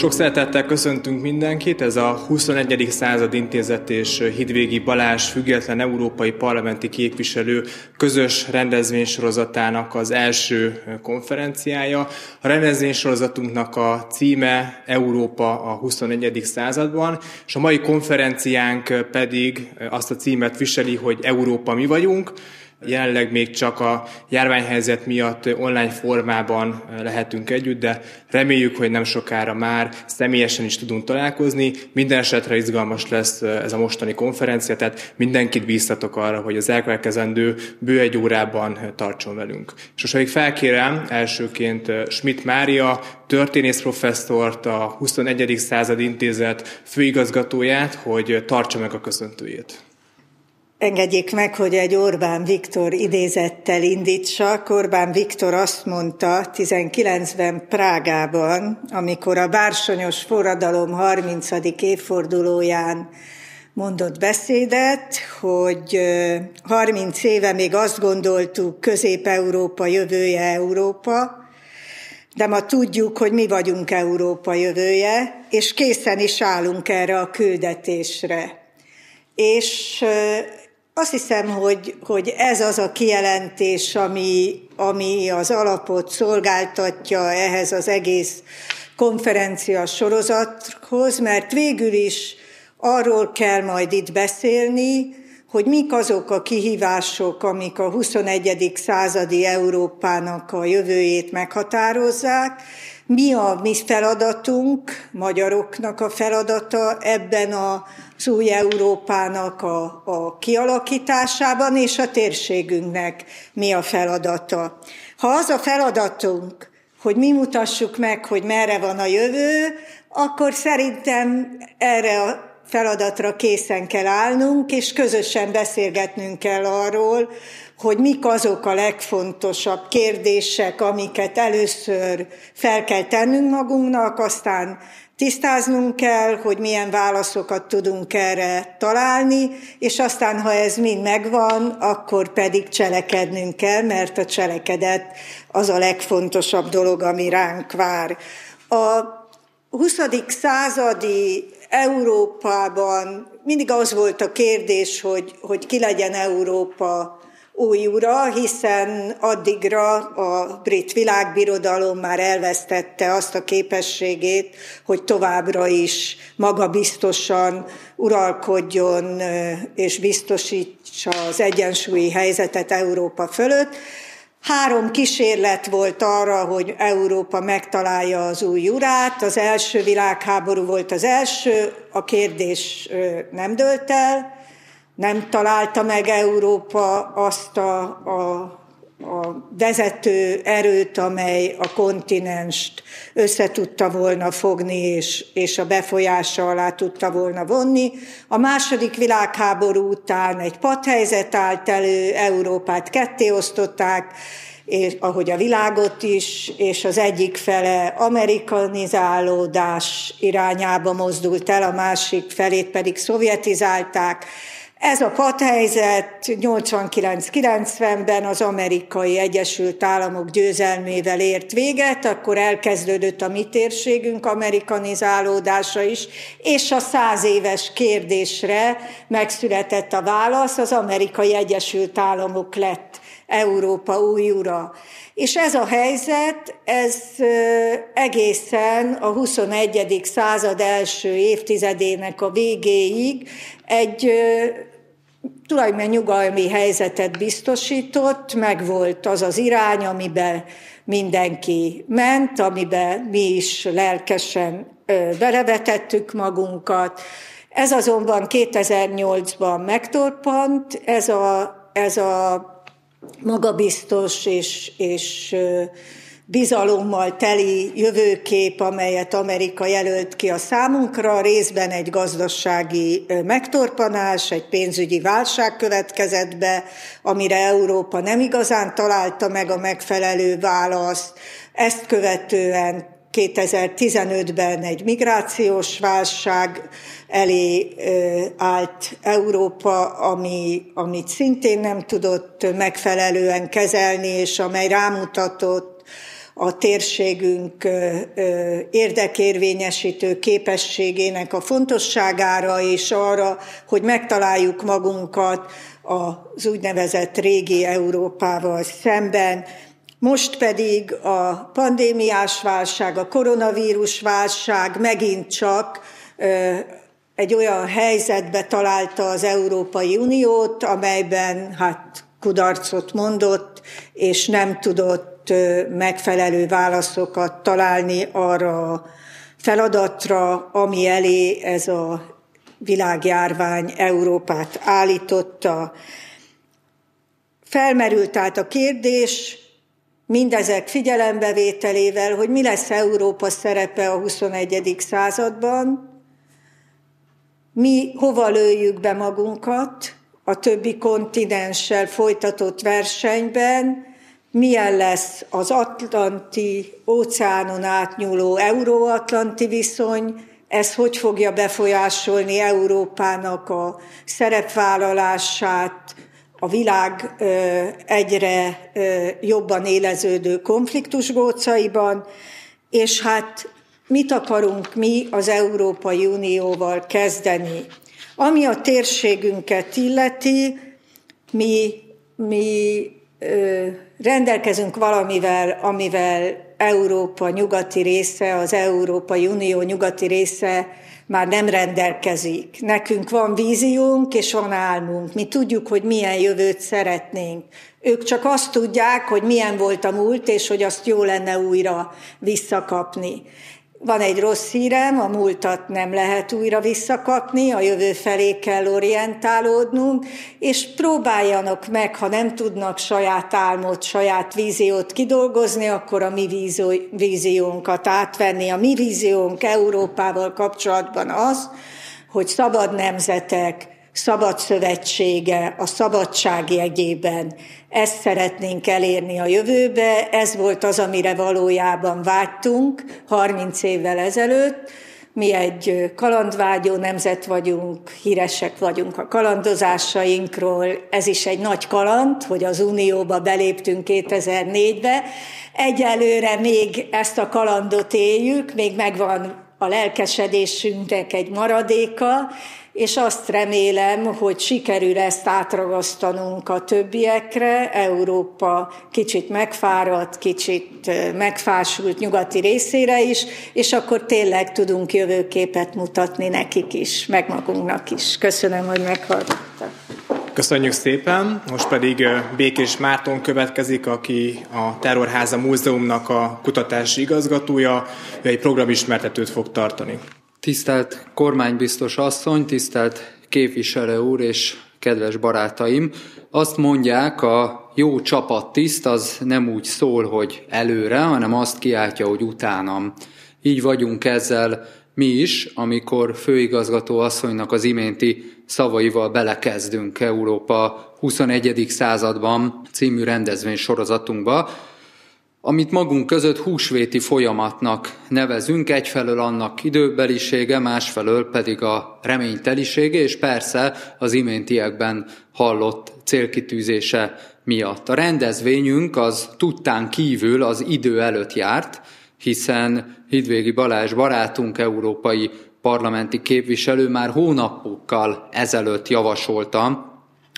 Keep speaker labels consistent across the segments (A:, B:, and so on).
A: Sok szeretettel köszöntünk mindenkit, ez a 21. század intézet és Hidvégi Balázs független európai parlamenti képviselő közös rendezvénysorozatának az első konferenciája. A rendezvénysorozatunknak a címe Európa a 21. században, és a mai konferenciánk pedig azt a címet viseli, hogy Európa mi vagyunk, Jelenleg még csak a járványhelyzet miatt online formában lehetünk együtt, de reméljük, hogy nem sokára már személyesen is tudunk találkozni. Minden esetre izgalmas lesz ez a mostani konferencia, tehát mindenkit bíztatok arra, hogy az elkövetkezendő bő egy órában tartson velünk. És most még felkérem elsőként Schmidt Mária, történész professzort, a 21. század intézet főigazgatóját, hogy tartsa meg a köszöntőjét.
B: Engedjék meg, hogy egy Orbán Viktor idézettel indítsak. Orbán Viktor azt mondta 19-ben Prágában, amikor a bársonyos forradalom 30. évfordulóján mondott beszédet, hogy 30 éve még azt gondoltuk, Közép-Európa jövője Európa, de ma tudjuk, hogy mi vagyunk Európa jövője, és készen is állunk erre a küldetésre. És azt hiszem, hogy, hogy ez az a kijelentés, ami, ami az alapot szolgáltatja ehhez az egész konferencia sorozathoz, mert végül is arról kell majd itt beszélni, hogy mik azok a kihívások, amik a 21. századi Európának a jövőjét meghatározzák, mi a mi feladatunk, magyaroknak a feladata ebben az új Európának a, a kialakításában, és a térségünknek mi a feladata. Ha az a feladatunk, hogy mi mutassuk meg, hogy merre van a jövő, akkor szerintem erre a feladatra készen kell állnunk, és közösen beszélgetnünk kell arról, hogy mik azok a legfontosabb kérdések, amiket először fel kell tennünk magunknak, aztán tisztáznunk kell, hogy milyen válaszokat tudunk erre találni, és aztán, ha ez mind megvan, akkor pedig cselekednünk kell, mert a cselekedet az a legfontosabb dolog, ami ránk vár. A 20. századi Európában mindig az volt a kérdés, hogy, hogy ki legyen Európa új ura, hiszen addigra a brit világbirodalom már elvesztette azt a képességét, hogy továbbra is magabiztosan uralkodjon és biztosítsa az egyensúlyi helyzetet Európa fölött. Három kísérlet volt arra, hogy Európa megtalálja az új urát. Az első világháború volt az első, a kérdés nem dőlt el nem találta meg Európa azt a, a, a vezető erőt, amely a kontinenst összetudta volna fogni, és, és a befolyása alá tudta volna vonni. A második világháború után egy padhelyzet állt elő, Európát ketté osztották, és ahogy a világot is, és az egyik fele amerikanizálódás irányába mozdult el, a másik felét pedig szovjetizálták. Ez a padhelyzet 89-90-ben az amerikai Egyesült Államok győzelmével ért véget, akkor elkezdődött a mi térségünk amerikanizálódása is, és a száz éves kérdésre megszületett a válasz, az amerikai Egyesült Államok lett Európa új ura. És ez a helyzet, ez egészen a 21. század első évtizedének a végéig egy tulajdonképpen nyugalmi helyzetet biztosított, meg volt az az irány, amiben mindenki ment, amiben mi is lelkesen belevetettük magunkat. Ez azonban 2008-ban megtorpant, ez a, ez a magabiztos és, és bizalommal teli jövőkép, amelyet Amerika jelölt ki a számunkra, részben egy gazdasági megtorpanás, egy pénzügyi válság következett be, amire Európa nem igazán találta meg a megfelelő választ. Ezt követően 2015-ben egy migrációs válság elé állt Európa, ami, amit szintén nem tudott megfelelően kezelni, és amely rámutatott a térségünk érdekérvényesítő képességének a fontosságára és arra, hogy megtaláljuk magunkat az úgynevezett régi Európával szemben, most pedig a pandémiás válság, a koronavírus válság megint csak egy olyan helyzetbe találta az Európai Uniót, amelyben hát kudarcot mondott, és nem tudott megfelelő válaszokat találni arra a feladatra, ami elé ez a világjárvány Európát állította. Felmerült át a kérdés, mindezek figyelembevételével, hogy mi lesz Európa szerepe a 21. században, mi hova lőjük be magunkat a többi kontinenssel folytatott versenyben, milyen lesz az Atlanti óceánon átnyúló euróatlanti viszony, ez hogy fogja befolyásolni Európának a szerepvállalását, a világ egyre jobban éleződő konfliktus gócaiban, és hát mit akarunk mi az Európai Unióval kezdeni. Ami a térségünket illeti, mi, mi rendelkezünk valamivel, amivel Európa nyugati része, az Európai Unió nyugati része már nem rendelkezik. Nekünk van víziónk és van álmunk. Mi tudjuk, hogy milyen jövőt szeretnénk. Ők csak azt tudják, hogy milyen volt a múlt, és hogy azt jó lenne újra visszakapni. Van egy rossz hírem, a múltat nem lehet újra visszakapni, a jövő felé kell orientálódnunk, és próbáljanak meg, ha nem tudnak saját álmot, saját víziót kidolgozni, akkor a mi víziónkat átvenni. A mi víziónk Európával kapcsolatban az, hogy szabad nemzetek, szabad szövetsége a szabadság jegyében. Ezt szeretnénk elérni a jövőbe, ez volt az, amire valójában vágytunk 30 évvel ezelőtt. Mi egy kalandvágyó nemzet vagyunk, híresek vagyunk a kalandozásainkról. Ez is egy nagy kaland, hogy az Unióba beléptünk 2004-be. Egyelőre még ezt a kalandot éljük, még megvan a lelkesedésünknek egy maradéka, és azt remélem, hogy sikerül ezt átragasztanunk a többiekre. Európa kicsit megfáradt, kicsit megfásult nyugati részére is, és akkor tényleg tudunk jövőképet mutatni nekik is, meg magunknak is. Köszönöm, hogy meghallgattak.
A: Köszönjük szépen, most pedig Békés Márton következik, aki a Terrorháza Múzeumnak a kutatási igazgatója, ő egy programismertetőt fog tartani.
C: Tisztelt kormánybiztos asszony, tisztelt képviselő úr és kedves barátaim! Azt mondják, a jó csapattiszt az nem úgy szól, hogy előre, hanem azt kiáltja, hogy utánam. Így vagyunk ezzel mi is, amikor főigazgató asszonynak az iménti szavaival belekezdünk Európa 21. században című rendezvény sorozatunkba, amit magunk között húsvéti folyamatnak nevezünk, egyfelől annak időbelisége, másfelől pedig a reménytelisége, és persze az iméntiekben hallott célkitűzése miatt. A rendezvényünk az tudtán kívül az idő előtt járt, hiszen Hidvégi Balázs barátunk, európai parlamenti képviselő már hónapokkal ezelőtt javasolta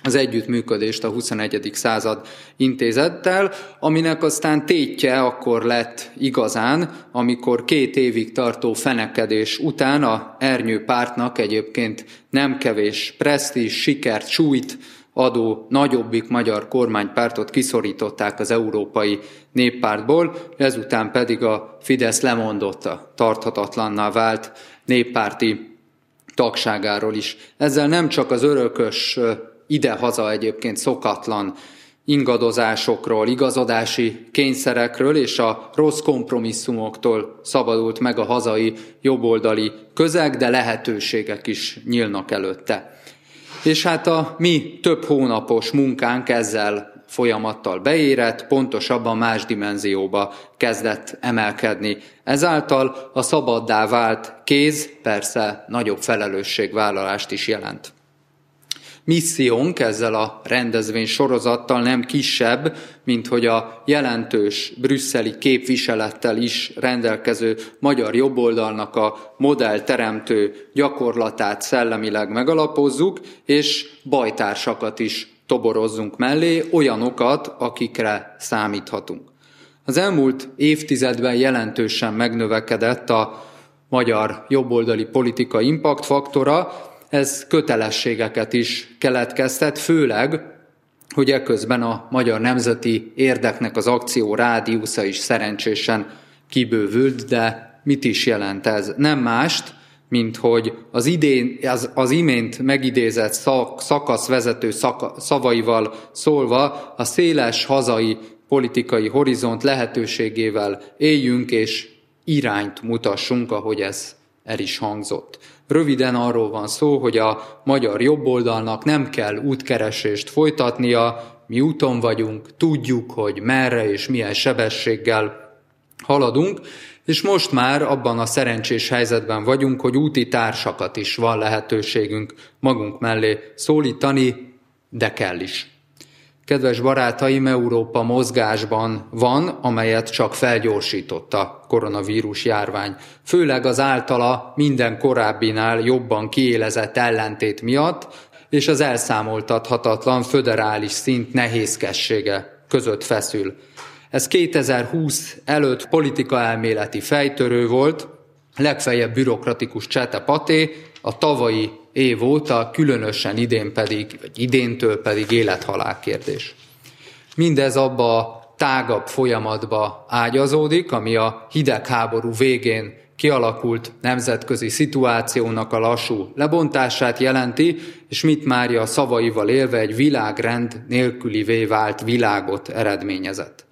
C: az együttműködést a 21. század intézettel, aminek aztán tétje akkor lett igazán, amikor két évig tartó fenekedés után a Ernyő pártnak egyébként nem kevés presztízs, sikert, súlyt adó nagyobbik magyar kormánypártot kiszorították az Európai Néppártból, ezután pedig a Fidesz lemondotta, tarthatatlanná vált néppárti tagságáról is. Ezzel nem csak az örökös ide-haza egyébként szokatlan ingadozásokról, igazodási kényszerekről és a rossz kompromisszumoktól szabadult meg a hazai jobboldali közeg, de lehetőségek is nyílnak előtte. És hát a mi több hónapos munkánk ezzel folyamattal beérett, pontosabban más dimenzióba kezdett emelkedni. Ezáltal a szabaddá vált kéz persze nagyobb felelősségvállalást is jelent. Missziónk ezzel a rendezvény sorozattal nem kisebb, mint hogy a jelentős brüsszeli képviselettel is rendelkező magyar jobboldalnak a modellteremtő gyakorlatát szellemileg megalapozzuk, és bajtársakat is toborozzunk mellé, olyanokat, akikre számíthatunk. Az elmúlt évtizedben jelentősen megnövekedett a magyar jobboldali politika impactfaktora, ez kötelességeket is keletkeztet, főleg, hogy eközben a magyar nemzeti érdeknek az akció rádiusza is szerencsésen kibővült, de mit is jelent ez? Nem mást, mint hogy az, idén, az, az imént megidézett szak, szakaszvezető szaka, szavaival szólva a széles hazai politikai horizont lehetőségével éljünk és irányt mutassunk, ahogy ez el is hangzott. Röviden arról van szó, hogy a magyar jobboldalnak nem kell útkeresést folytatnia, mi úton vagyunk, tudjuk, hogy merre és milyen sebességgel haladunk, és most már abban a szerencsés helyzetben vagyunk, hogy úti társakat is van lehetőségünk magunk mellé szólítani, de kell is. Kedves barátaim, Európa mozgásban van, amelyet csak felgyorsított a koronavírus járvány. Főleg az általa minden korábbinál jobban kiélezett ellentét miatt, és az elszámoltathatatlan föderális szint nehézkessége között feszül. Ez 2020 előtt politika elméleti fejtörő volt, legfeljebb bürokratikus csetepaté, a tavalyi év óta, különösen idén pedig, vagy idéntől pedig élethalál kérdés. Mindez abba a tágabb folyamatba ágyazódik, ami a hidegháború végén kialakult nemzetközi szituációnak a lassú lebontását jelenti, és mit Mária szavaival élve egy világrend nélkülivé vált világot eredményezett.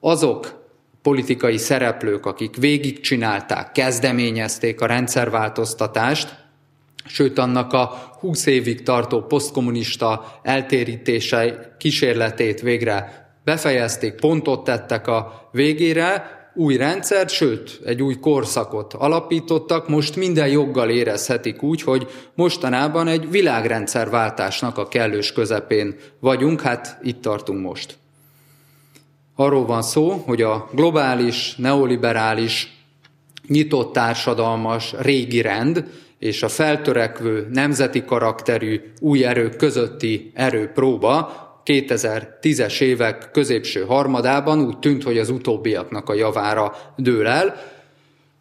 C: Azok politikai szereplők, akik végigcsinálták, kezdeményezték a rendszerváltoztatást, sőt annak a 20 évig tartó posztkommunista eltérítése kísérletét végre befejezték, pontot tettek a végére, új rendszert, sőt, egy új korszakot alapítottak, most minden joggal érezhetik úgy, hogy mostanában egy világrendszerváltásnak a kellős közepén vagyunk, hát itt tartunk most. Arról van szó, hogy a globális, neoliberális, nyitott társadalmas régi rend és a feltörekvő nemzeti karakterű új erők közötti erőpróba 2010-es évek középső harmadában úgy tűnt, hogy az utóbbiaknak a javára dől el.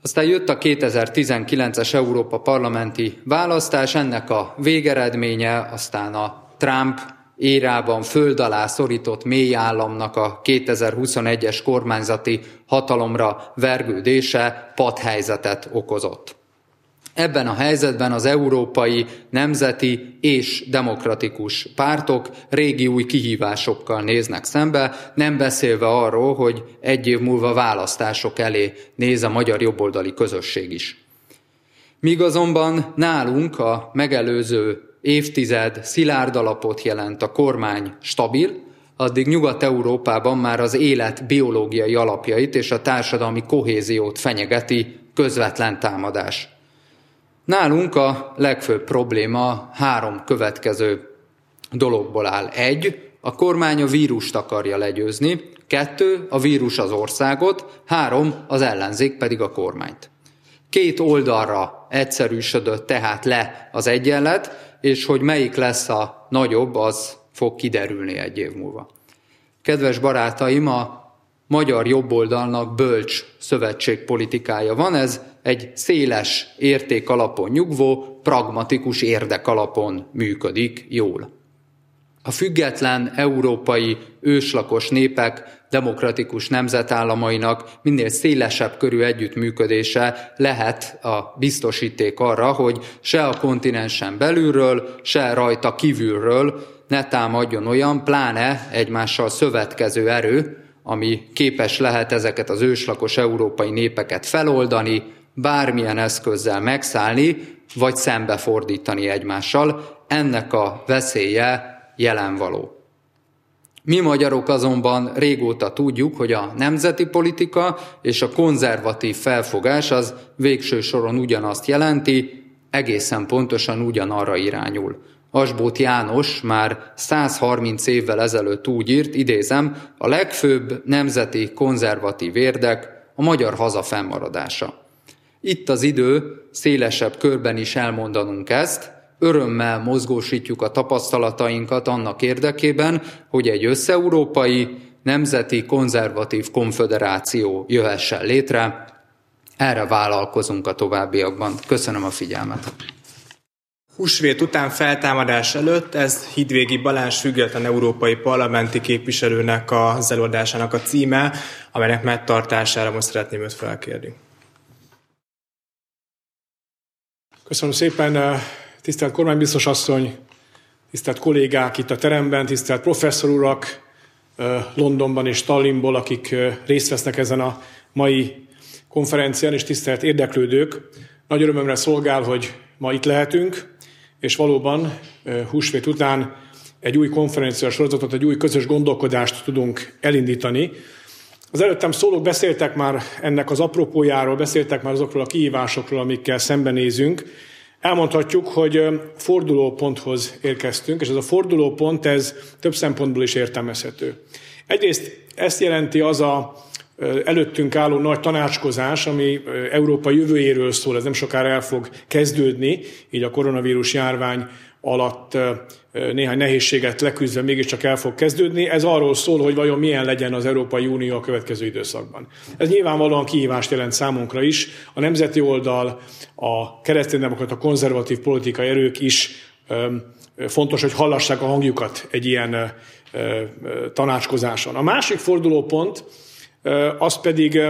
C: Aztán jött a 2019-es Európa parlamenti választás, ennek a végeredménye, aztán a Trump érában föld alá szorított mély államnak a 2021-es kormányzati hatalomra vergődése padhelyzetet okozott. Ebben a helyzetben az európai, nemzeti és demokratikus pártok régi új kihívásokkal néznek szembe, nem beszélve arról, hogy egy év múlva választások elé néz a magyar jobboldali közösség is. Míg azonban nálunk a megelőző évtized szilárd alapot jelent a kormány stabil, addig Nyugat-Európában már az élet biológiai alapjait és a társadalmi kohéziót fenyegeti közvetlen támadás. Nálunk a legfőbb probléma három következő dologból áll. Egy, a kormány a vírust akarja legyőzni, kettő, a vírus az országot, három, az ellenzék pedig a kormányt. Két oldalra egyszerűsödött tehát le az egyenlet, és hogy melyik lesz a nagyobb, az fog kiderülni egy év múlva. Kedves barátaim, a magyar jobboldalnak bölcs szövetségpolitikája van, ez egy széles érték alapon nyugvó, pragmatikus érdek alapon működik jól. A független európai őslakos népek demokratikus nemzetállamainak minél szélesebb körű együttműködése lehet a biztosíték arra, hogy se a kontinensen belülről, se rajta kívülről ne támadjon olyan, pláne egymással szövetkező erő, ami képes lehet ezeket az őslakos európai népeket feloldani, bármilyen eszközzel megszállni, vagy szembefordítani egymással, ennek a veszélye jelenvaló. Mi magyarok azonban régóta tudjuk, hogy a nemzeti politika és a konzervatív felfogás az végső soron ugyanazt jelenti, egészen pontosan ugyanarra irányul. Asbót János már 130 évvel ezelőtt úgy írt, idézem, a legfőbb nemzeti konzervatív érdek a magyar haza fennmaradása. Itt az idő szélesebb körben is elmondanunk ezt, örömmel mozgósítjuk a tapasztalatainkat annak érdekében, hogy egy összeurópai, nemzeti konzervatív konfederáció jöhessen létre. Erre vállalkozunk a továbbiakban. Köszönöm a figyelmet.
A: Húsvét után feltámadás előtt ez Hidvégi Balázs független európai parlamenti képviselőnek az előadásának a címe, amelynek megtartására most szeretném őt felkérni.
D: Köszönöm szépen, tisztelt kormánybiztos asszony, tisztelt kollégák itt a teremben, tisztelt professzor urak Londonban és Tallinnból, akik részt vesznek ezen a mai konferencián, és tisztelt érdeklődők. Nagy örömömre szolgál, hogy ma itt lehetünk, és valóban húsvét után egy új konferencia sorozatot, egy új közös gondolkodást tudunk elindítani. Az előttem szólók beszéltek már ennek az apropójáról, beszéltek már azokról a kihívásokról, amikkel szembenézünk. Elmondhatjuk, hogy fordulóponthoz érkeztünk, és ez a fordulópont, ez több szempontból is értelmezhető. Egyrészt ezt jelenti az a előttünk álló nagy tanácskozás, ami Európa jövőjéről szól, ez nem sokára el fog kezdődni, így a koronavírus járvány alatt néhány nehézséget leküzdve mégiscsak el fog kezdődni. Ez arról szól, hogy vajon milyen legyen az Európai Unió a következő időszakban. Ez nyilvánvalóan kihívást jelent számunkra is. A nemzeti oldal, a kereszténydemokrata konzervatív politikai erők is fontos, hogy hallassák a hangjukat egy ilyen tanácskozáson. A másik fordulópont, az pedig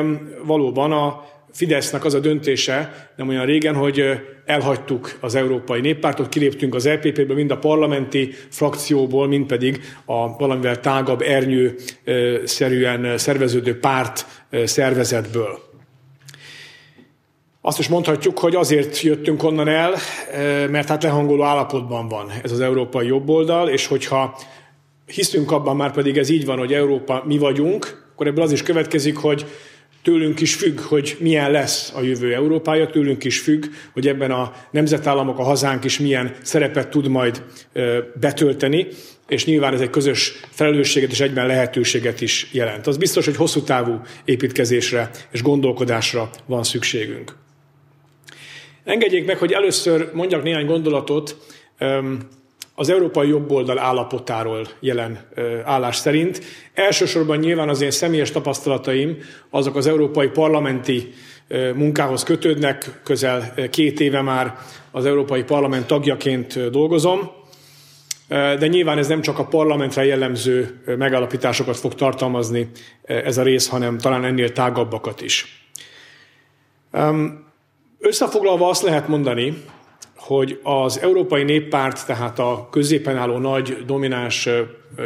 D: valóban a Fidesznek az a döntése nem olyan régen, hogy elhagytuk az Európai Néppártot, kiléptünk az LPP-ből, mind a parlamenti frakcióból, mind pedig a valamivel tágabb ernyő-szerűen szerveződő párt szervezetből. Azt is mondhatjuk, hogy azért jöttünk onnan el, mert hát lehangoló állapotban van ez az európai jobboldal, és hogyha hiszünk abban, már pedig ez így van, hogy Európa mi vagyunk, akkor ebből az is következik, hogy tőlünk is függ, hogy milyen lesz a jövő Európája, tőlünk is függ, hogy ebben a nemzetállamok, a hazánk is milyen szerepet tud majd betölteni, és nyilván ez egy közös felelősséget és egyben lehetőséget is jelent. Az biztos, hogy hosszú távú építkezésre és gondolkodásra van szükségünk. Engedjék meg, hogy először mondjak néhány gondolatot az európai jobboldal állapotáról jelen állás szerint. Elsősorban nyilván az én személyes tapasztalataim azok az európai parlamenti munkához kötődnek, közel két éve már az Európai Parlament tagjaként dolgozom, de nyilván ez nem csak a parlamentre jellemző megállapításokat fog tartalmazni ez a rész, hanem talán ennél tágabbakat is. Összefoglalva azt lehet mondani, hogy az Európai Néppárt, tehát a középen álló nagy, domináns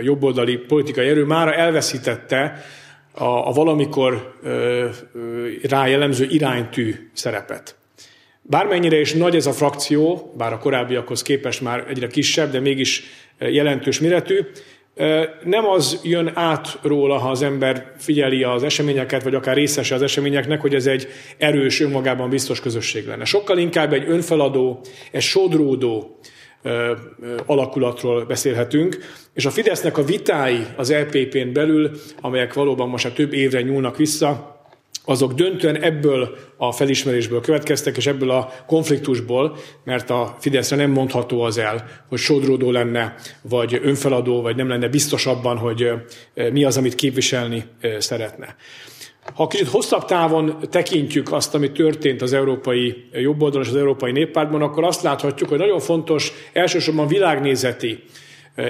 D: jobboldali politikai erő mára elveszítette a, a valamikor ö, rá jellemző iránytű szerepet. Bármennyire is nagy ez a frakció, bár a korábbiakhoz képest már egyre kisebb, de mégis jelentős méretű, nem az jön át róla, ha az ember figyeli az eseményeket, vagy akár részese az eseményeknek, hogy ez egy erős, önmagában biztos közösség lenne. Sokkal inkább egy önfeladó, egy sodródó alakulatról beszélhetünk, és a Fidesznek a vitái az LPP-n belül, amelyek valóban most már több évre nyúlnak vissza, azok döntően ebből a felismerésből következtek, és ebből a konfliktusból, mert a Fideszre nem mondható az el, hogy sodródó lenne, vagy önfeladó, vagy nem lenne biztos abban, hogy mi az, amit képviselni szeretne. Ha kicsit hosszabb távon tekintjük azt, ami történt az európai jobboldalon és az európai néppártban, akkor azt láthatjuk, hogy nagyon fontos elsősorban világnézeti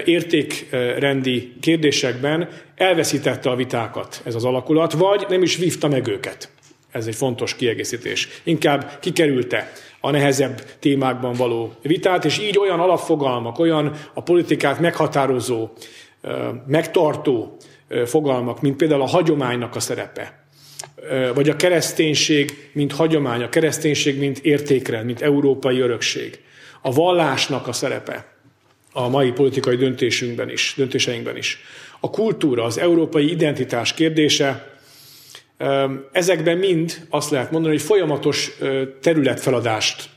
D: értékrendi kérdésekben elveszítette a vitákat ez az alakulat, vagy nem is vívta meg őket. Ez egy fontos kiegészítés. Inkább kikerülte a nehezebb témákban való vitát, és így olyan alapfogalmak, olyan a politikát meghatározó, megtartó fogalmak, mint például a hagyománynak a szerepe, vagy a kereszténység, mint hagyomány, a kereszténység, mint értékrend, mint európai örökség, a vallásnak a szerepe, a mai politikai döntésünkben is, döntéseinkben is. A kultúra, az európai identitás kérdése Ezekben mind azt lehet mondani, hogy folyamatos területfeladást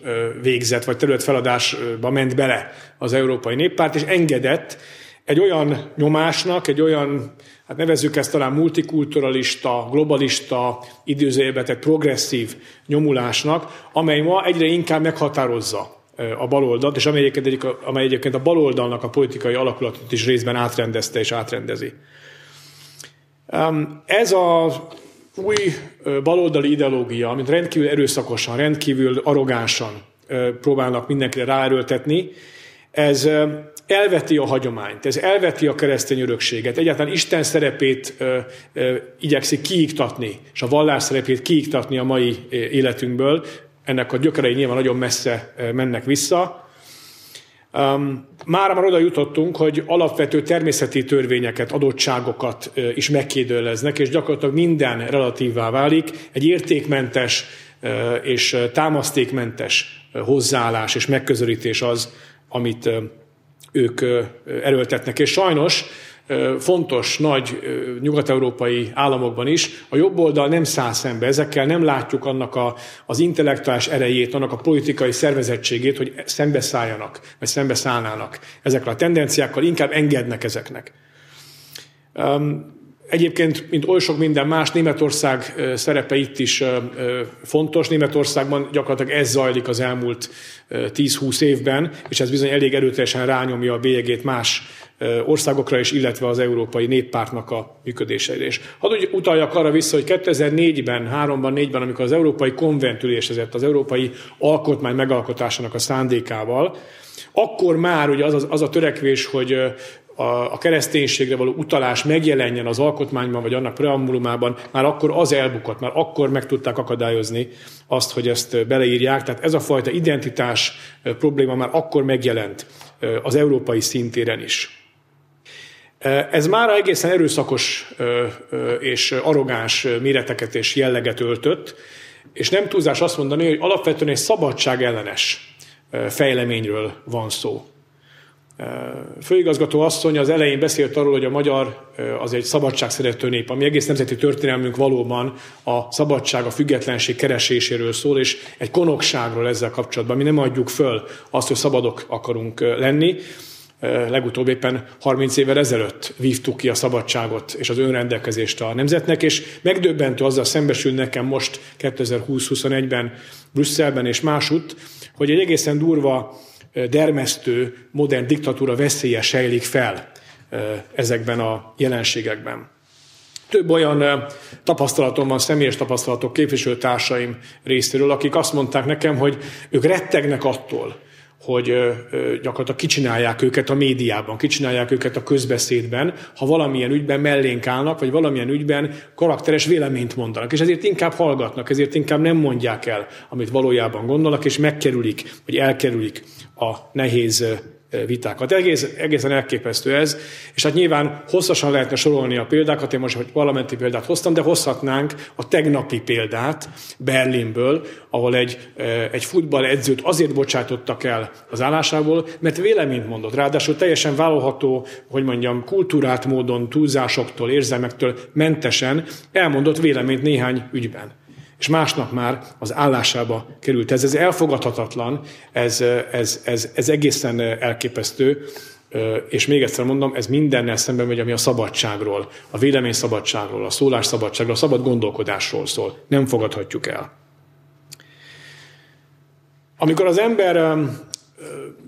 D: végzett, vagy területfeladásba ment bele az Európai Néppárt, és engedett egy olyan nyomásnak, egy olyan, hát nevezzük ezt talán multikulturalista, globalista, időzőjében tett progresszív nyomulásnak, amely ma egyre inkább meghatározza a baloldalt, és amely egyébként, amely egyébként a baloldalnak a politikai alakulatot is részben átrendezte és átrendezi. Ez a új baloldali ideológia, amit rendkívül erőszakosan, rendkívül arrogánsan próbálnak mindenkire ráerőltetni, ez elveti a hagyományt, ez elveti a keresztény örökséget, egyáltalán Isten szerepét igyekszik kiiktatni, és a vallás szerepét kiiktatni a mai életünkből. Ennek a gyökerei nyilván nagyon messze mennek vissza. Mára már oda jutottunk, hogy alapvető természeti törvényeket, adottságokat uh, is megkérdőleznek, és gyakorlatilag minden relatívvá válik. Egy értékmentes uh, és támasztékmentes hozzáállás és megközelítés az, amit ők erőltetnek. És sajnos fontos nagy nyugat-európai államokban is, a jobb oldal nem száll szembe ezekkel, nem látjuk annak a, az intellektuális erejét, annak a politikai szervezettségét, hogy szembeszálljanak, vagy szembeszállnának ezekkel a tendenciákkal, inkább engednek ezeknek. Egyébként, mint oly sok minden más, Németország szerepe itt is fontos. Németországban gyakorlatilag ez zajlik az elmúlt 10-20 évben, és ez bizony elég erőteljesen rányomja a bélyegét más országokra is, illetve az Európai Néppártnak a működéseire is. Hadd úgy utaljak arra vissza, hogy 2004-ben, 3-ban, 4-ben, amikor az Európai Konvent ülésezett, az Európai Alkotmány megalkotásának a szándékával, akkor már ugye az, az, az a törekvés, hogy a, a kereszténységre való utalás megjelenjen az alkotmányban, vagy annak preambulumában, már akkor az elbukott, már akkor meg tudták akadályozni azt, hogy ezt beleírják. Tehát ez a fajta identitás probléma már akkor megjelent az európai szintéren is. Ez már egészen erőszakos és arrogáns méreteket és jelleget öltött, és nem túlzás azt mondani, hogy alapvetően egy szabadság ellenes fejleményről van szó. Főigazgató asszony az elején beszélt arról, hogy a magyar az egy szabadságszerető nép, ami egész nemzeti történelmünk valóban a szabadság, a függetlenség kereséséről szól, és egy konokságról ezzel kapcsolatban. Mi nem adjuk föl azt, hogy szabadok akarunk lenni. Legutóbb éppen 30 évvel ezelőtt vívtuk ki a szabadságot és az önrendelkezést a nemzetnek, és megdöbbentő azzal szembesül nekem most 2020-21-ben Brüsszelben és másutt, hogy egy egészen durva dermesztő modern diktatúra veszélye sejlik fel ezekben a jelenségekben. Több olyan tapasztalatom van, személyes tapasztalatok képviselőtársaim részéről, akik azt mondták nekem, hogy ők rettegnek attól, hogy gyakorlatilag kicsinálják őket a médiában, kicsinálják őket a közbeszédben, ha valamilyen ügyben mellénk állnak, vagy valamilyen ügyben karakteres véleményt mondanak. És ezért inkább hallgatnak, ezért inkább nem mondják el, amit valójában gondolnak, és megkerülik, vagy elkerülik a nehéz vitákat. Egész, egészen elképesztő ez, és hát nyilván hosszasan lehetne sorolni a példákat, én most egy parlamenti példát hoztam, de hozhatnánk a tegnapi példát Berlinből, ahol egy, egy futballedzőt azért bocsátottak el az állásából, mert véleményt mondott. Ráadásul teljesen vállalható, hogy mondjam, kultúrát módon, túlzásoktól, érzelmektől mentesen elmondott véleményt néhány ügyben és másnap már az állásába került. Ez, ez elfogadhatatlan, ez, ez, ez, ez egészen elképesztő, és még egyszer mondom, ez mindennel szemben megy, ami a szabadságról, a véleményszabadságról, a szólásszabadságról, a szabad gondolkodásról szól. Nem fogadhatjuk el. Amikor az ember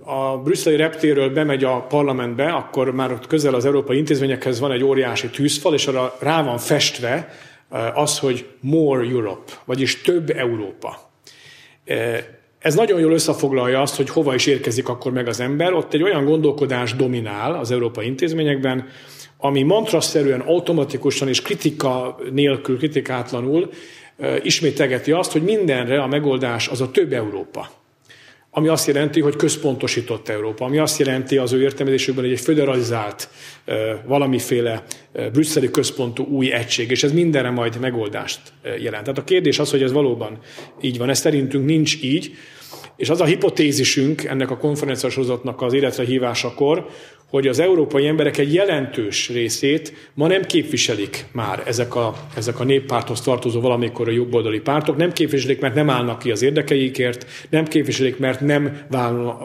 D: a brüsszeli reptéről bemegy a parlamentbe, akkor már ott közel az európai intézményekhez van egy óriási tűzfal, és arra rá van festve az, hogy more Europe, vagyis több Európa. Eh, ez nagyon jól összefoglalja azt, hogy hova is érkezik akkor meg az ember. Ott egy olyan gondolkodás dominál az európai intézményekben, ami mantraszerűen, automatikusan és kritika nélkül, kritikátlanul eh, ismételgeti azt, hogy mindenre a megoldás az a több Európa ami azt jelenti, hogy központosított Európa, ami azt jelenti az ő értelmezésükben, hogy egy föderalizált, valamiféle brüsszeli központú új egység, és ez mindenre majd megoldást jelent. Tehát a kérdés az, hogy ez valóban így van. Ez szerintünk nincs így, és az a hipotézisünk ennek a konferenciasorozatnak az életre hívásakor, hogy az európai emberek egy jelentős részét ma nem képviselik már ezek a, ezek a néppárthoz tartozó valamikor a jobboldali pártok, nem képviselik, mert nem állnak ki az érdekeikért, nem képviselik, mert nem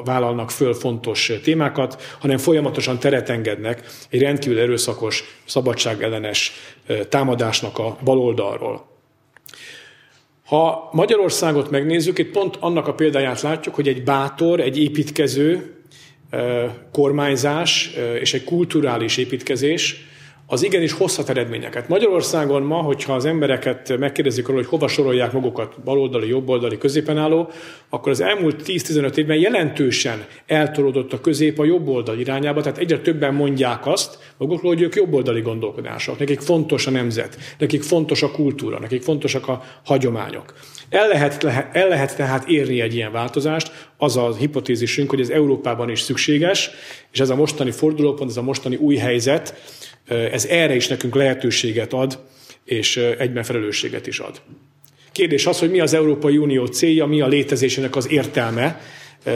D: vállalnak föl fontos témákat, hanem folyamatosan teret engednek egy rendkívül erőszakos, szabadságellenes támadásnak a baloldalról. Ha Magyarországot megnézzük, itt pont annak a példáját látjuk, hogy egy bátor, egy építkező kormányzás és egy kulturális építkezés az igenis hozhat eredményeket. Magyarországon ma, hogyha az embereket megkérdezik arról, hogy hova sorolják magukat, baloldali, jobboldali, középen álló, akkor az elmúlt 10-15 évben jelentősen eltolódott a közép a jobboldal irányába, tehát egyre többen mondják azt magukról, hogy ők jobboldali gondolkodások, nekik fontos a nemzet, nekik fontos a kultúra, nekik fontosak a hagyományok. El lehet, el lehet tehát érni egy ilyen változást, az a hipotézisünk, hogy ez Európában is szükséges, és ez a mostani fordulópont, ez a mostani új helyzet, ez erre is nekünk lehetőséget ad, és egyben felelősséget is ad. Kérdés az, hogy mi az Európai Unió célja, mi a létezésének az értelme,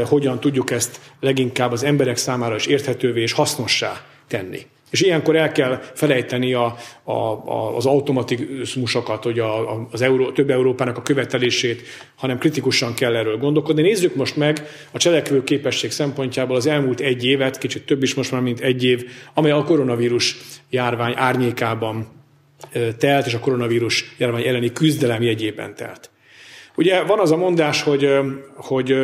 D: hogyan tudjuk ezt leginkább az emberek számára is érthetővé és hasznossá tenni. És ilyenkor el kell felejteni a, a, a, az automatizmusokat, hogy a, a, az Euró, több Európának a követelését, hanem kritikusan kell erről gondolkodni. Nézzük most meg a cselekvő képesség szempontjából az elmúlt egy évet, kicsit több is most már, mint egy év, amely a koronavírus járvány árnyékában telt, és a koronavírus járvány elleni küzdelem jegyében telt. Ugye van az a mondás, hogy, hogy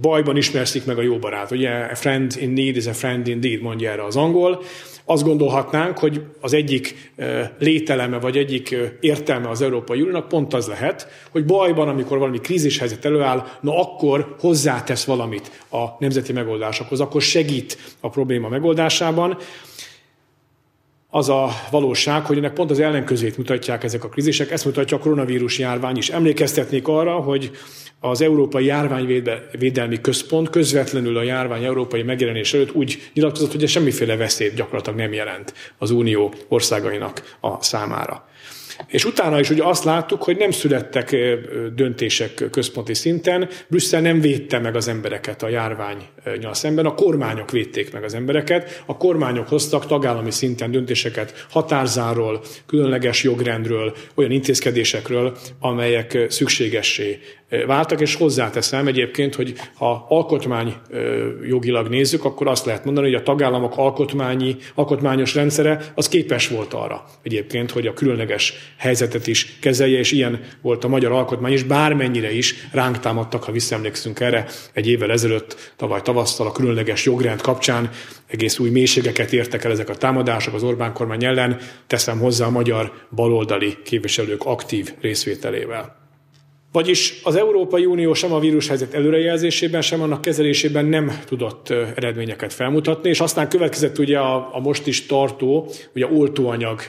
D: bajban ismerszik meg a jó barát. Ugye a friend in need is a friend indeed, mondja erre az angol. Azt gondolhatnánk, hogy az egyik lételeme, vagy egyik értelme az Európai Uniónak pont az lehet, hogy bajban, amikor valami krízis helyzet előáll, na akkor hozzátesz valamit a nemzeti megoldásokhoz, akkor segít a probléma megoldásában az a valóság, hogy ennek pont az ellenközét mutatják ezek a krízisek, ezt mutatja a koronavírus járvány is. Emlékeztetnék arra, hogy az Európai Járványvédelmi Központ közvetlenül a járvány európai megjelenés előtt úgy nyilatkozott, hogy ez semmiféle veszélyt gyakorlatilag nem jelent az Unió országainak a számára. És utána is ugye azt láttuk, hogy nem születtek döntések központi szinten, Brüsszel nem védte meg az embereket a járványnyal szemben, a kormányok védték meg az embereket, a kormányok hoztak tagállami szinten döntéseket határzáról, különleges jogrendről, olyan intézkedésekről, amelyek szükségessé váltak, és hozzáteszem egyébként, hogy ha alkotmány jogilag nézzük, akkor azt lehet mondani, hogy a tagállamok alkotmányi, alkotmányos rendszere az képes volt arra egyébként, hogy a különleges helyzetet is kezelje, és ilyen volt a magyar alkotmány is, bármennyire is ránk támadtak, ha visszaemlékszünk erre, egy évvel ezelőtt, tavaly tavasztal a különleges jogrend kapcsán egész új mélységeket értek el ezek a támadások az Orbán kormány ellen, teszem hozzá a magyar baloldali képviselők aktív részvételével. Vagyis az Európai Unió sem a vírushelyzet előrejelzésében, sem annak kezelésében nem tudott eredményeket felmutatni, és aztán következett ugye a, a most is tartó, ugye oltóanyag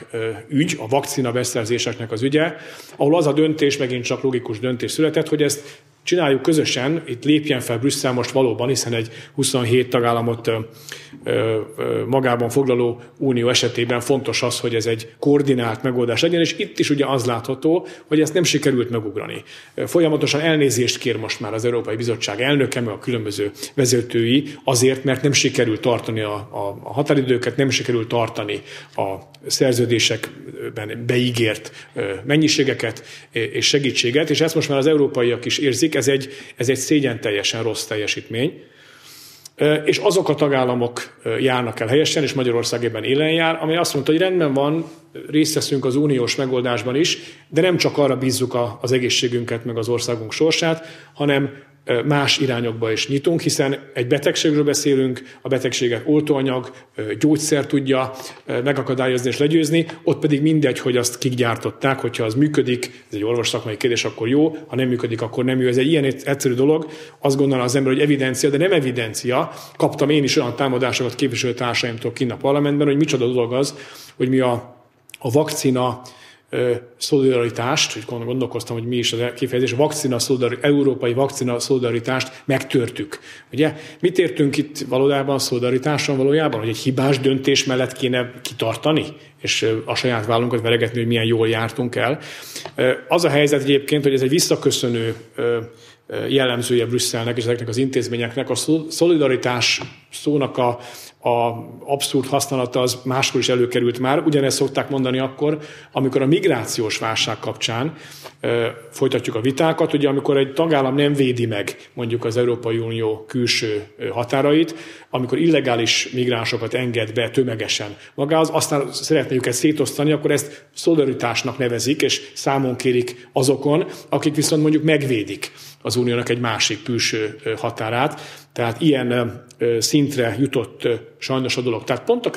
D: ügy, a vakcina beszerzéseknek az ügye, ahol az a döntés, megint csak logikus döntés született, hogy ezt csináljuk közösen, itt lépjen fel Brüsszel most valóban, hiszen egy 27 tagállamot magában foglaló unió esetében fontos az, hogy ez egy koordinált megoldás legyen, és itt is ugye az látható, hogy ezt nem sikerült megugrani. Folyamatosan elnézést kér most már az Európai Bizottság elnöke, meg a különböző vezetői azért, mert nem sikerült tartani a, a, határidőket, nem sikerült tartani a szerződésekben beígért mennyiségeket és segítséget, és ezt most már az európaiak is érzik, ez egy, ez egy szégyen teljesen rossz teljesítmény. És azok a tagállamok járnak el helyesen, és Magyarország ebben élen jár, ami azt mondta, hogy rendben van, részt veszünk az uniós megoldásban is, de nem csak arra bízzuk az egészségünket, meg az országunk sorsát, hanem más irányokba is nyitunk, hiszen egy betegségről beszélünk, a betegséget oltóanyag, gyógyszer tudja megakadályozni és legyőzni, ott pedig mindegy, hogy azt kik gyártották, hogyha az működik, ez egy orvosszakmai kérdés, akkor jó, ha nem működik, akkor nem jó. Ez egy ilyen egyszerű dolog, azt gondolna az ember, hogy evidencia, de nem evidencia. Kaptam én is olyan támadásokat képviselőtársaimtól kinn a parlamentben, hogy micsoda dolog az, hogy mi a, a vakcina szolidaritást, hogy gondolkoztam, hogy mi is az kifejezés, vakcina szolidari, európai vakcina szolidaritást megtörtük. Ugye? Mit értünk itt valójában szolidaritáson valójában? Hogy egy hibás döntés mellett kéne kitartani, és a saját vállunkat veregetni, hogy milyen jól jártunk el. Az a helyzet egyébként, hogy ez egy visszaköszönő jellemzője Brüsszelnek és ezeknek az intézményeknek. A szolidaritás szónak a, a abszurd használata az máskor is előkerült már. Ugyanezt szokták mondani akkor, amikor a migrációs válság kapcsán e, folytatjuk a vitákat, ugye amikor egy tagállam nem védi meg mondjuk az Európai Unió külső határait, amikor illegális migránsokat enged be tömegesen magához, aztán szeretné őket szétosztani, akkor ezt szolidaritásnak nevezik, és számon kérik azokon, akik viszont mondjuk megvédik az uniónak egy másik külső határát. Tehát ilyen szintre jutott sajnos a dolog. Tehát pont a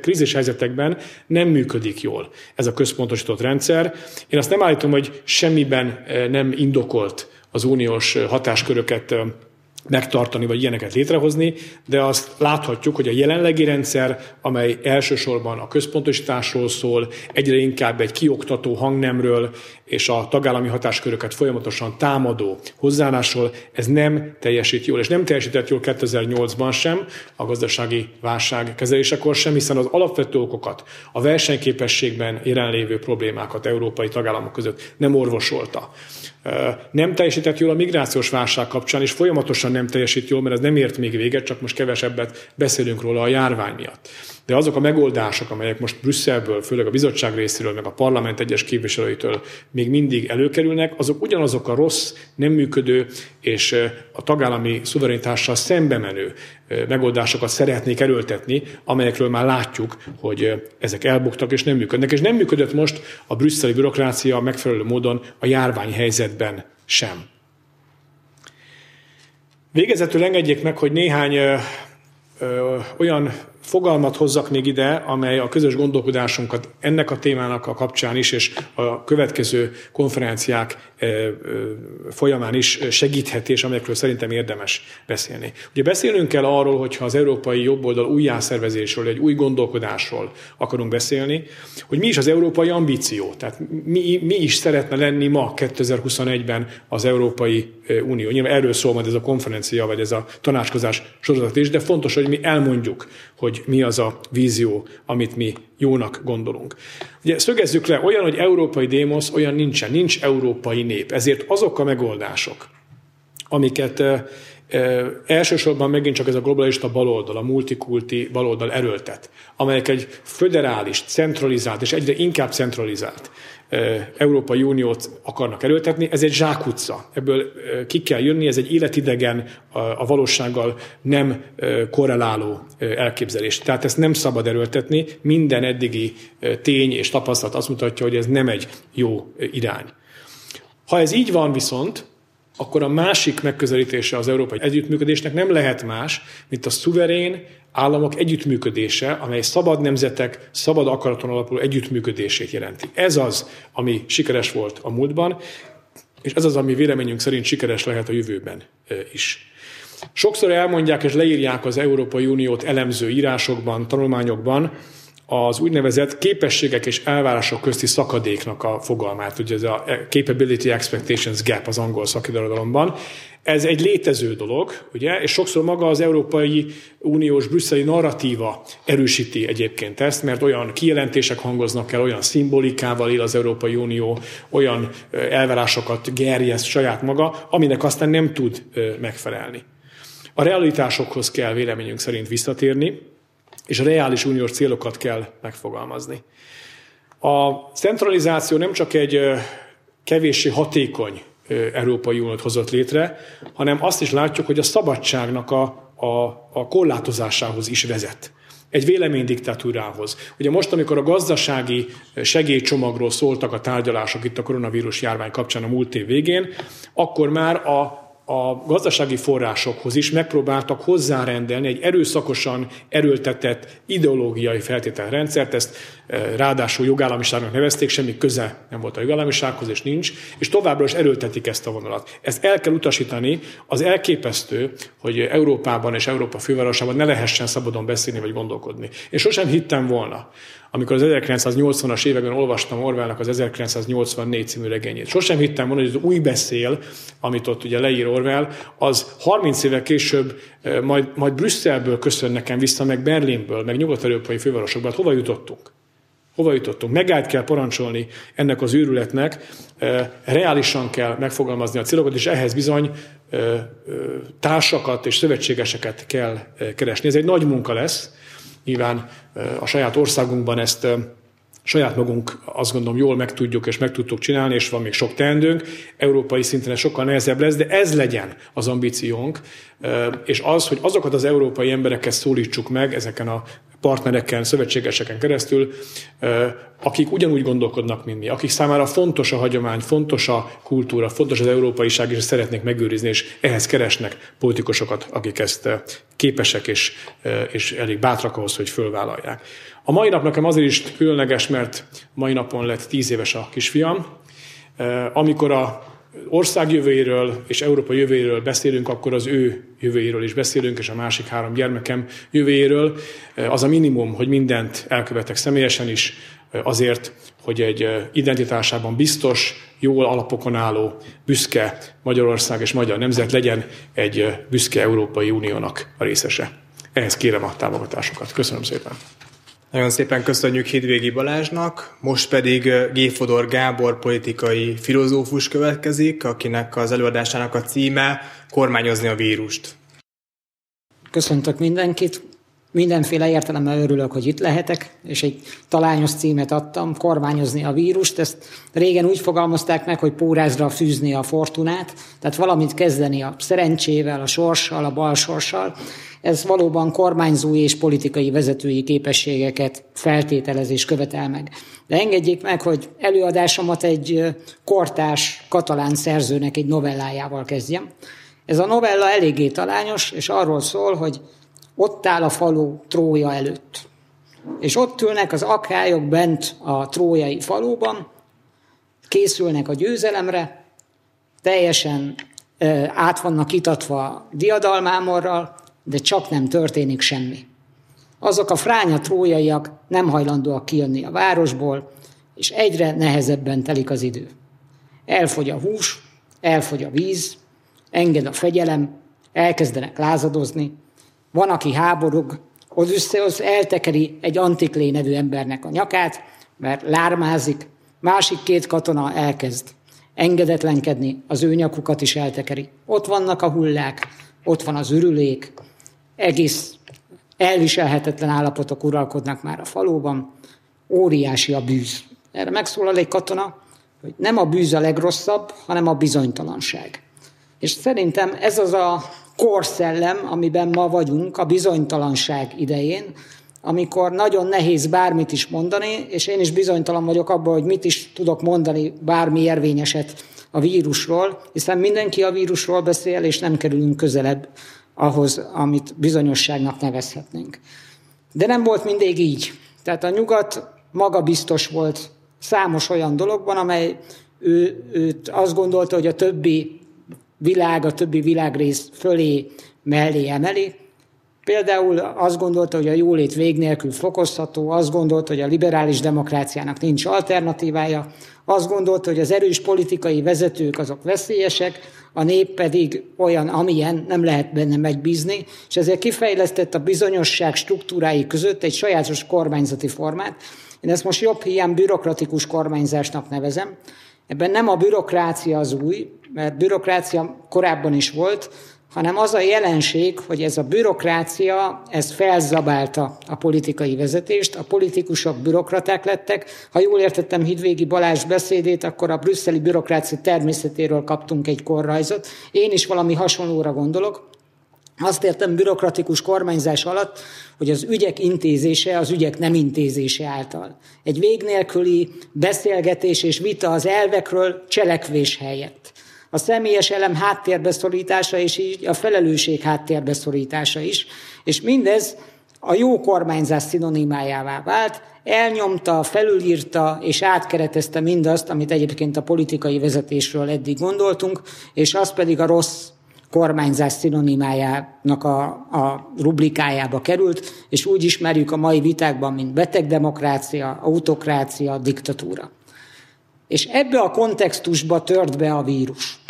D: krízis, helyzetekben nem működik jól ez a központosított rendszer. Én azt nem állítom, hogy semmiben nem indokolt az uniós hatásköröket megtartani, vagy ilyeneket létrehozni, de azt láthatjuk, hogy a jelenlegi rendszer, amely elsősorban a központosításról szól, egyre inkább egy kioktató hangnemről és a tagállami hatásköröket folyamatosan támadó hozzáállásról, ez nem teljesít jól, és nem teljesített jól 2008-ban sem, a gazdasági válság kezelésekor sem, hiszen az alapvető okokat, a versenyképességben jelenlévő problémákat európai tagállamok között nem orvosolta nem teljesített jól a migrációs válság kapcsán, és folyamatosan nem teljesít jól, mert ez nem ért még véget, csak most kevesebbet beszélünk róla a járvány miatt. De azok a megoldások, amelyek most Brüsszelből, főleg a bizottság részéről, meg a parlament egyes képviselőitől még mindig előkerülnek, azok ugyanazok a rossz, nem működő és a tagállami szuverenitással szembe menő megoldásokat szeretnék erőltetni, amelyekről már látjuk, hogy ezek elbuktak és nem működnek. És nem működött most a brüsszeli bürokrácia megfelelő módon a járványhelyzetben sem. Végezetül engedjék meg, hogy néhány ö, ö, olyan fogalmat hozzak még ide, amely a közös gondolkodásunkat ennek a témának a kapcsán is, és a következő konferenciák folyamán is segítheti, és amelyekről szerintem érdemes beszélni. Ugye beszélnünk kell arról, hogyha az európai jobboldal újjászervezésről, egy új gondolkodásról akarunk beszélni, hogy mi is az európai ambíció, tehát mi, mi is szeretne lenni ma 2021-ben az Európai Unió. Nyilván erről szól majd ez a konferencia, vagy ez a tanácskozás sorozat is, de fontos, hogy mi elmondjuk, hogy mi az a vízió, amit mi jónak gondolunk. Ugye szögezzük le, olyan, hogy európai démosz, olyan nincsen, nincs európai nép. Ezért azok a megoldások, amiket elsősorban megint csak ez a globalista baloldal, a multikulti baloldal erőltet, amelyek egy föderális, centralizált és egyre inkább centralizált Európai Uniót akarnak erőltetni, ez egy zsákutca. Ebből ki kell jönni, ez egy életidegen, a valósággal nem korreláló elképzelés. Tehát ezt nem szabad erőltetni, minden eddigi tény és tapasztalat azt mutatja, hogy ez nem egy jó irány. Ha ez így van viszont, akkor a másik megközelítése az európai együttműködésnek nem lehet más, mint a szuverén államok együttműködése, amely szabad nemzetek, szabad akaraton alapuló együttműködését jelenti. Ez az, ami sikeres volt a múltban, és ez az, ami véleményünk szerint sikeres lehet a jövőben is. Sokszor elmondják és leírják az Európai Uniót elemző írásokban, tanulmányokban, az úgynevezett képességek és elvárások közti szakadéknak a fogalmát, ugye ez a Capability Expectations Gap az angol szakirodalomban. Ez egy létező dolog, ugye, és sokszor maga az Európai Uniós brüsszeli narratíva erősíti egyébként ezt, mert olyan kijelentések hangoznak el, olyan szimbolikával él az Európai Unió, olyan elvárásokat gerjeszt saját maga, aminek aztán nem tud megfelelni. A realitásokhoz kell véleményünk szerint visszatérni, és reális uniós célokat kell megfogalmazni. A centralizáció nem csak egy kevéssé hatékony Európai Uniót hozott létre, hanem azt is látjuk, hogy a szabadságnak a, a, a korlátozásához is vezet egy véleménydiktatúrához. Ugye most, amikor a gazdasági segélycsomagról szóltak a tárgyalások itt a koronavírus járvány kapcsán a múlt év végén, akkor már a a gazdasági forrásokhoz is megpróbáltak hozzárendelni egy erőszakosan erőltetett ideológiai feltételrendszert, ezt e, ráadásul jogállamiságnak nevezték, semmi köze nem volt a jogállamisághoz, és nincs, és továbbra is erőltetik ezt a vonalat. Ezt el kell utasítani, az elképesztő, hogy Európában és Európa fővárosában ne lehessen szabadon beszélni vagy gondolkodni. Én sosem hittem volna, amikor az 1980-as években olvastam Orwellnak az 1984 című regényét. Sosem hittem volna, hogy az új beszél, amit ott ugye leír Orwell, az 30 évvel később majd, majd Brüsszelből köszön nekem vissza, meg Berlinből, meg nyugat-európai fővárosokból. Hát hova jutottunk? Hova jutottunk? Megállt kell parancsolni ennek az őrületnek, reálisan kell megfogalmazni a célokat, és ehhez bizony társakat és szövetségeseket kell keresni. Ez egy nagy munka lesz. Nyilván a saját országunkban ezt saját magunk azt gondolom jól meg tudjuk és meg tudtuk csinálni, és van még sok teendőnk. Európai szinten ez sokkal nehezebb lesz, de ez legyen az ambíciónk, és az, hogy azokat az európai embereket szólítsuk meg ezeken a partnereken, szövetségeseken keresztül, akik ugyanúgy gondolkodnak, mint mi, akik számára fontos a hagyomány, fontos a kultúra, fontos az európaiság, és szeretnék megőrizni, és ehhez keresnek politikusokat, akik ezt képesek és, és elég bátrak ahhoz, hogy fölvállalják. A mai nap nekem azért is különleges, mert mai napon lett tíz éves a kisfiam. Amikor a ország jövőjéről és Európa jövőjéről beszélünk, akkor az ő jövőjéről is beszélünk, és a másik három gyermekem jövőjéről. Az a minimum, hogy mindent elkövetek személyesen is, azért, hogy egy identitásában biztos, jól alapokon álló, büszke Magyarország és magyar nemzet legyen egy büszke Európai Uniónak a részese. Ehhez kérem a támogatásokat. Köszönöm szépen!
A: Nagyon szépen köszönjük Hidvégi Balázsnak, most pedig Géfodor Gábor politikai filozófus következik, akinek az előadásának a címe Kormányozni a vírust.
E: Köszöntök mindenkit, mindenféle értelemmel örülök, hogy itt lehetek, és egy talányos címet adtam, kormányozni a vírust. Ezt régen úgy fogalmazták meg, hogy pórázra fűzni a fortunát, tehát valamit kezdeni a szerencsével, a sorssal, a balsorssal. Ez valóban kormányzói és politikai vezetői képességeket feltételez és követel meg. De engedjék meg, hogy előadásomat egy kortás katalán szerzőnek egy novellájával kezdjem. Ez a novella eléggé talányos, és arról szól, hogy ott áll a falu Trója előtt. És ott ülnek az akályok bent a trójai faluban, készülnek a győzelemre, teljesen át vannak itatva diadalmámorral, de csak nem történik semmi. Azok a fránya trójaiak nem hajlandóak kijönni a városból, és egyre nehezebben telik az idő. Elfogy a hús, elfogy a víz, enged a fegyelem, elkezdenek lázadozni, van, aki háborog, Odysseus eltekeri egy Antiklé nevű embernek a nyakát, mert lármázik, másik két katona elkezd engedetlenkedni, az ő nyakukat is eltekeri. Ott vannak a hullák, ott van az ürülék, egész elviselhetetlen állapotok uralkodnak már a faluban, óriási a bűz. Erre megszólal egy katona, hogy nem a bűz a legrosszabb, hanem a bizonytalanság. És szerintem ez az a korszellem, amiben ma vagyunk, a bizonytalanság idején, amikor nagyon nehéz bármit is mondani, és én is bizonytalan vagyok abban, hogy mit is tudok mondani bármi érvényeset a vírusról, hiszen mindenki a vírusról beszél, és nem kerülünk közelebb ahhoz, amit bizonyosságnak nevezhetnénk. De nem volt mindig így. Tehát a nyugat maga biztos volt számos olyan dologban, amely ő, őt azt gondolta, hogy a többi világ, a többi világrész fölé, mellé emeli. Például azt gondolta, hogy a jólét vég nélkül fokozható, azt gondolta, hogy a liberális demokráciának nincs alternatívája, azt gondolta, hogy az erős politikai vezetők azok veszélyesek, a nép pedig olyan, amilyen, nem lehet benne megbízni, és ezért kifejlesztett a bizonyosság struktúrái között egy sajátos kormányzati formát. Én ezt most jobb hiány bürokratikus kormányzásnak nevezem. Ebben nem a bürokrácia az új, mert bürokrácia korábban is volt, hanem az a jelenség, hogy ez a bürokrácia, ez felzabálta a politikai vezetést, a politikusok bürokraták lettek. Ha jól értettem Hidvégi Balázs beszédét, akkor a brüsszeli bürokrácia természetéről kaptunk egy korrajzot. Én is valami hasonlóra gondolok. Azt értem bürokratikus kormányzás alatt, hogy az ügyek intézése az ügyek nem intézése által. Egy vég nélküli beszélgetés és vita az elvekről cselekvés helyett a személyes elem háttérbeszorítása és így a felelősség háttérbeszorítása is. És mindez a jó kormányzás szinonimájává vált, elnyomta, felülírta és átkeretezte mindazt, amit egyébként a politikai vezetésről eddig gondoltunk, és az pedig a rossz kormányzás szinonimájának a, a rubrikájába került, és úgy ismerjük a mai vitákban, mint betegdemokrácia, autokrácia, diktatúra. És ebbe a kontextusba tört be a vírus.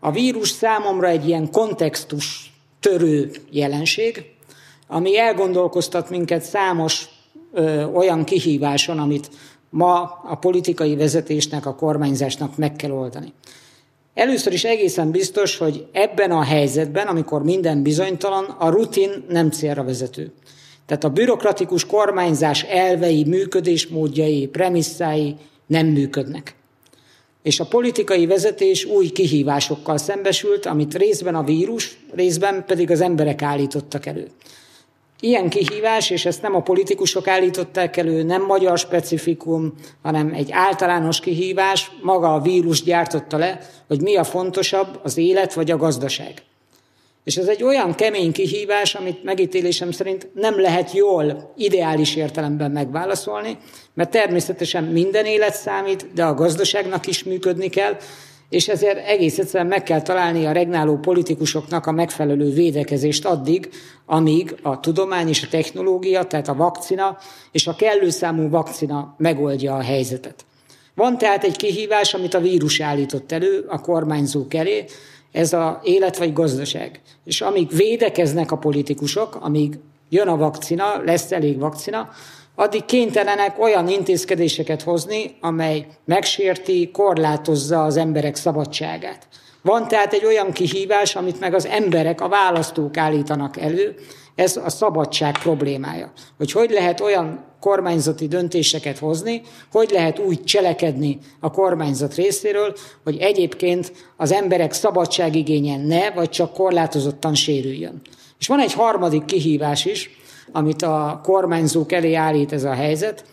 E: A vírus számomra egy ilyen kontextus törő jelenség, ami elgondolkoztat minket számos ö, olyan kihíváson, amit ma a politikai vezetésnek, a kormányzásnak meg kell oldani. Először is egészen biztos, hogy ebben a helyzetben, amikor minden bizonytalan, a rutin nem célra vezető. Tehát a bürokratikus kormányzás elvei, működésmódjai, premisszái nem működnek. És a politikai vezetés új kihívásokkal szembesült, amit részben a vírus, részben pedig az emberek állítottak elő. Ilyen kihívás, és ezt nem a politikusok állították elő, nem magyar specifikum, hanem egy általános kihívás, maga a vírus gyártotta le, hogy mi a fontosabb, az élet vagy a gazdaság. És ez egy olyan kemény kihívás, amit megítélésem szerint nem lehet jól, ideális értelemben megválaszolni, mert természetesen minden élet számít, de a gazdaságnak is működni kell, és ezért egész egyszerűen meg kell találni a regnáló politikusoknak a megfelelő védekezést addig, amíg a tudomány és a technológia, tehát a vakcina és a kellő számú vakcina megoldja a helyzetet. Van tehát egy kihívás, amit a vírus állított elő a kormányzók elé, ez a élet vagy gazdaság. És amíg védekeznek a politikusok, amíg jön a vakcina, lesz elég vakcina, addig kénytelenek olyan intézkedéseket hozni, amely megsérti, korlátozza az emberek szabadságát. Van tehát egy olyan kihívás, amit meg az emberek, a választók állítanak elő, ez a szabadság problémája. Hogy hogy lehet olyan kormányzati döntéseket hozni, hogy lehet úgy cselekedni a kormányzat részéről, hogy egyébként az emberek szabadságigénye ne, vagy csak korlátozottan sérüljön. És van egy harmadik kihívás is, amit a kormányzók elé állít ez a helyzet.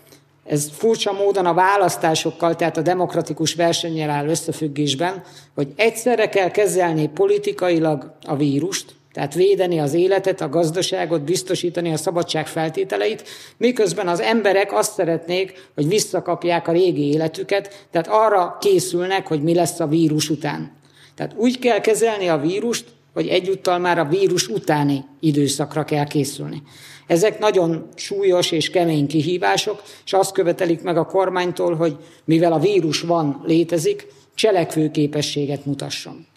E: Ez furcsa módon a választásokkal, tehát a demokratikus versennyel áll összefüggésben, hogy egyszerre kell kezelni politikailag a vírust, tehát védeni az életet, a gazdaságot, biztosítani a szabadság feltételeit, miközben az emberek azt szeretnék, hogy visszakapják a régi életüket, tehát arra készülnek, hogy mi lesz a vírus után. Tehát úgy kell kezelni a vírust, hogy egyúttal már a vírus utáni időszakra kell készülni. Ezek nagyon súlyos és kemény kihívások, és azt követelik meg a kormánytól, hogy mivel a vírus van, létezik, cselekvőképességet mutasson.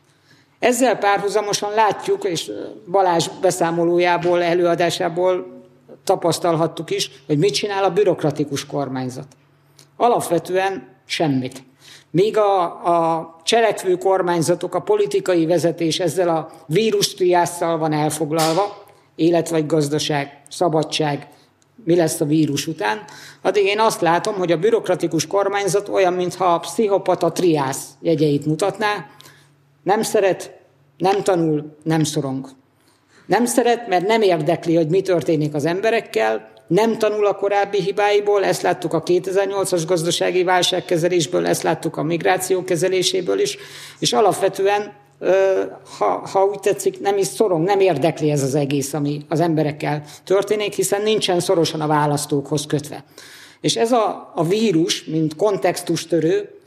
E: Ezzel párhuzamosan látjuk, és Balázs beszámolójából, előadásából tapasztalhattuk is, hogy mit csinál a bürokratikus kormányzat. Alapvetően semmit. Míg a, a cselekvő kormányzatok, a politikai vezetés ezzel a vírustriásszal van elfoglalva, élet vagy gazdaság, szabadság, mi lesz a vírus után, addig én azt látom, hogy a bürokratikus kormányzat olyan, mintha a pszichopata triász jegyeit mutatná, nem szeret, nem tanul, nem szorong. Nem szeret, mert nem érdekli, hogy mi történik az emberekkel, nem tanul a korábbi hibáiból, ezt láttuk a 2008-as gazdasági válságkezelésből, ezt láttuk a migráció kezeléséből is, és alapvetően, ha, ha úgy tetszik, nem is szorong, nem érdekli ez az egész, ami az emberekkel történik, hiszen nincsen szorosan a választókhoz kötve. És ez a, a vírus, mint kontextustörő,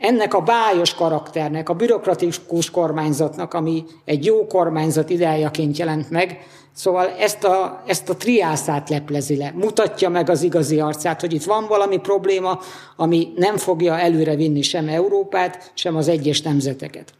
E: ennek a bájos karakternek, a bürokratikus kormányzatnak, ami egy jó kormányzat ideájaként jelent meg, szóval ezt a, ezt a triászát leplezi le, mutatja meg az igazi arcát, hogy itt van valami probléma, ami nem fogja előre vinni sem Európát, sem az egyes nemzeteket.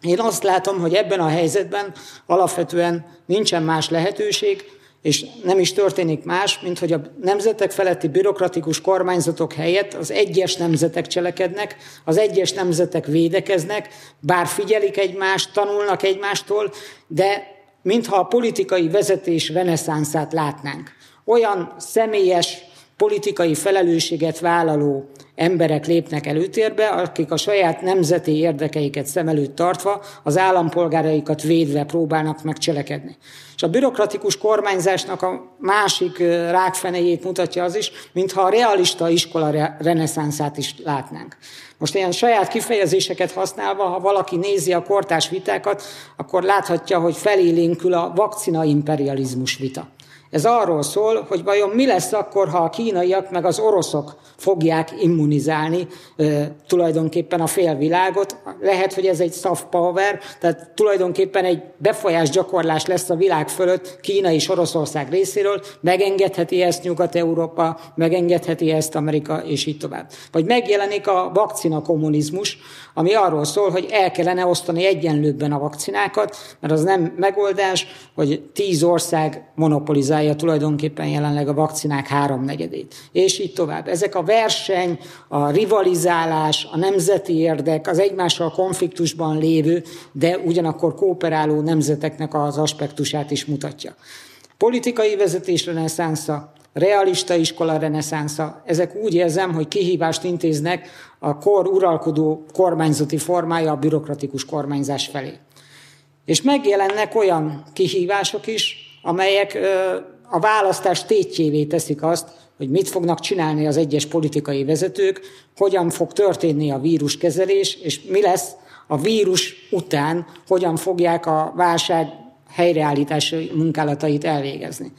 E: Én azt látom, hogy ebben a helyzetben alapvetően nincsen más lehetőség, és nem is történik más, mint hogy a nemzetek feletti bürokratikus kormányzatok helyett az egyes nemzetek cselekednek, az egyes nemzetek védekeznek, bár figyelik egymást, tanulnak egymástól, de mintha a politikai vezetés reneszánszát látnánk. Olyan személyes politikai felelősséget vállaló emberek lépnek előtérbe, akik a saját nemzeti érdekeiket szem előtt tartva, az állampolgáraikat védve próbálnak megcselekedni. És a bürokratikus kormányzásnak a másik rákfenejét mutatja az is, mintha a realista iskola reneszánszát is látnánk. Most ilyen saját kifejezéseket használva, ha valaki nézi a kortás vitákat, akkor láthatja, hogy felélénkül a vakcina imperializmus vita. Ez arról szól, hogy vajon mi lesz akkor, ha a kínaiak meg az oroszok fogják immunizálni e, tulajdonképpen a félvilágot. Lehet, hogy ez egy soft power, tehát tulajdonképpen egy befolyásgyakorlás lesz a világ fölött Kína és Oroszország részéről, megengedheti ezt Nyugat-Európa, megengedheti ezt Amerika, és így tovább. Vagy megjelenik a vakcina kommunizmus, ami arról szól, hogy el kellene osztani egyenlőbben a vakcinákat, mert az nem megoldás, hogy tíz ország monopolizálja tulajdonképpen jelenleg a vakcinák háromnegyedét. És így tovább. Ezek a verseny, a rivalizálás, a nemzeti érdek, az egymással konfliktusban lévő, de ugyanakkor kooperáló nemzeteknek az aspektusát is mutatja. Politikai vezetés reneszánsza, realista iskola reneszánsza, ezek úgy érzem, hogy kihívást intéznek a kor uralkodó kormányzati formája a bürokratikus kormányzás felé. És megjelennek olyan kihívások is, amelyek a választás tétjévé teszik azt, hogy mit fognak csinálni az egyes politikai vezetők, hogyan fog történni a víruskezelés, és mi lesz a vírus után, hogyan fogják a válság helyreállítási munkálatait elvégezni.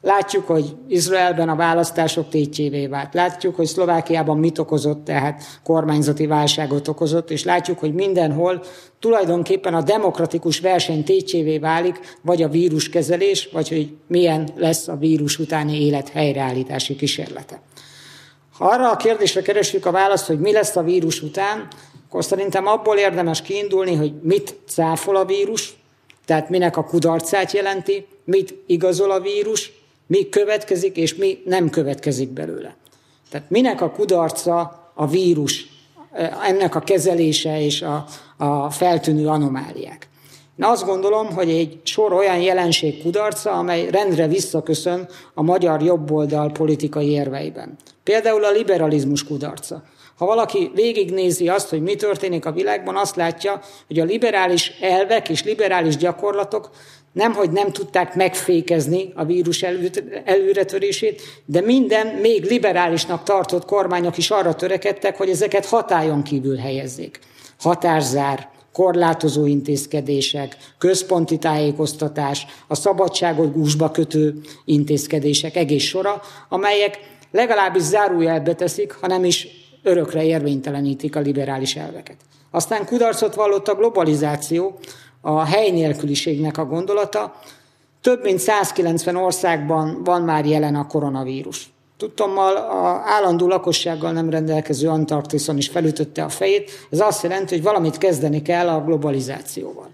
E: Látjuk, hogy Izraelben a választások tétjévé vált. Látjuk, hogy Szlovákiában mit okozott, tehát kormányzati válságot okozott, és látjuk, hogy mindenhol tulajdonképpen a demokratikus verseny tétjévé válik, vagy a víruskezelés, vagy hogy milyen lesz a vírus utáni élet helyreállítási kísérlete. Ha arra a kérdésre keresjük a választ, hogy mi lesz a vírus után, akkor szerintem abból érdemes kiindulni, hogy mit cáfol a vírus, tehát minek a kudarcát jelenti, mit igazol a vírus, mi következik, és mi nem következik belőle. Tehát minek a kudarca a vírus, ennek a kezelése és a, a feltűnő anomáliák. Én azt gondolom, hogy egy sor olyan jelenség kudarca, amely rendre visszaköszön a magyar jobboldal politikai érveiben. Például a liberalizmus kudarca. Ha valaki végignézi azt, hogy mi történik a világban, azt látja, hogy a liberális elvek és liberális gyakorlatok nemhogy nem tudták megfékezni a vírus előretörését, de minden még liberálisnak tartott kormányok is arra törekedtek, hogy ezeket hatályon kívül helyezzék. Határzár, korlátozó intézkedések, központi tájékoztatás, a szabadságot gúzsba kötő intézkedések egész sora, amelyek legalábbis zárójelbe teszik, ha nem is örökre érvénytelenítik a liberális elveket. Aztán kudarcot vallott a globalizáció, a helynélküliségnek a gondolata. Több mint 190 országban van már jelen a koronavírus. Tudtommal a állandó lakossággal nem rendelkező Antarktiszon is felütötte a fejét. Ez azt jelenti, hogy valamit kezdeni kell a globalizációval.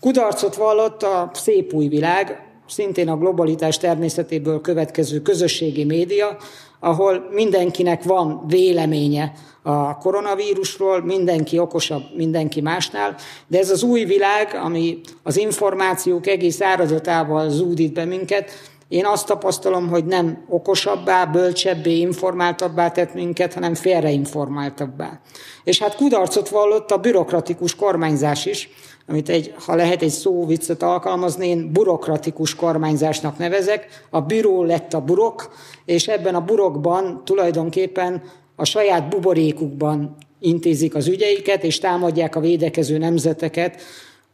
E: Kudarcot vallott a szép új világ, szintén a globalitás természetéből következő közösségi média, ahol mindenkinek van véleménye a koronavírusról, mindenki okosabb mindenki másnál, de ez az új világ, ami az információk egész áradatával zúdít be minket, én azt tapasztalom, hogy nem okosabbá, bölcsebbé, informáltabbá tett minket, hanem félreinformáltabbá. És hát kudarcot vallott a bürokratikus kormányzás is, amit egy, ha lehet egy szóviccet alkalmazni, én burokratikus kormányzásnak nevezek. A büró lett a burok, és ebben a burokban tulajdonképpen a saját buborékukban intézik az ügyeiket, és támadják a védekező nemzeteket,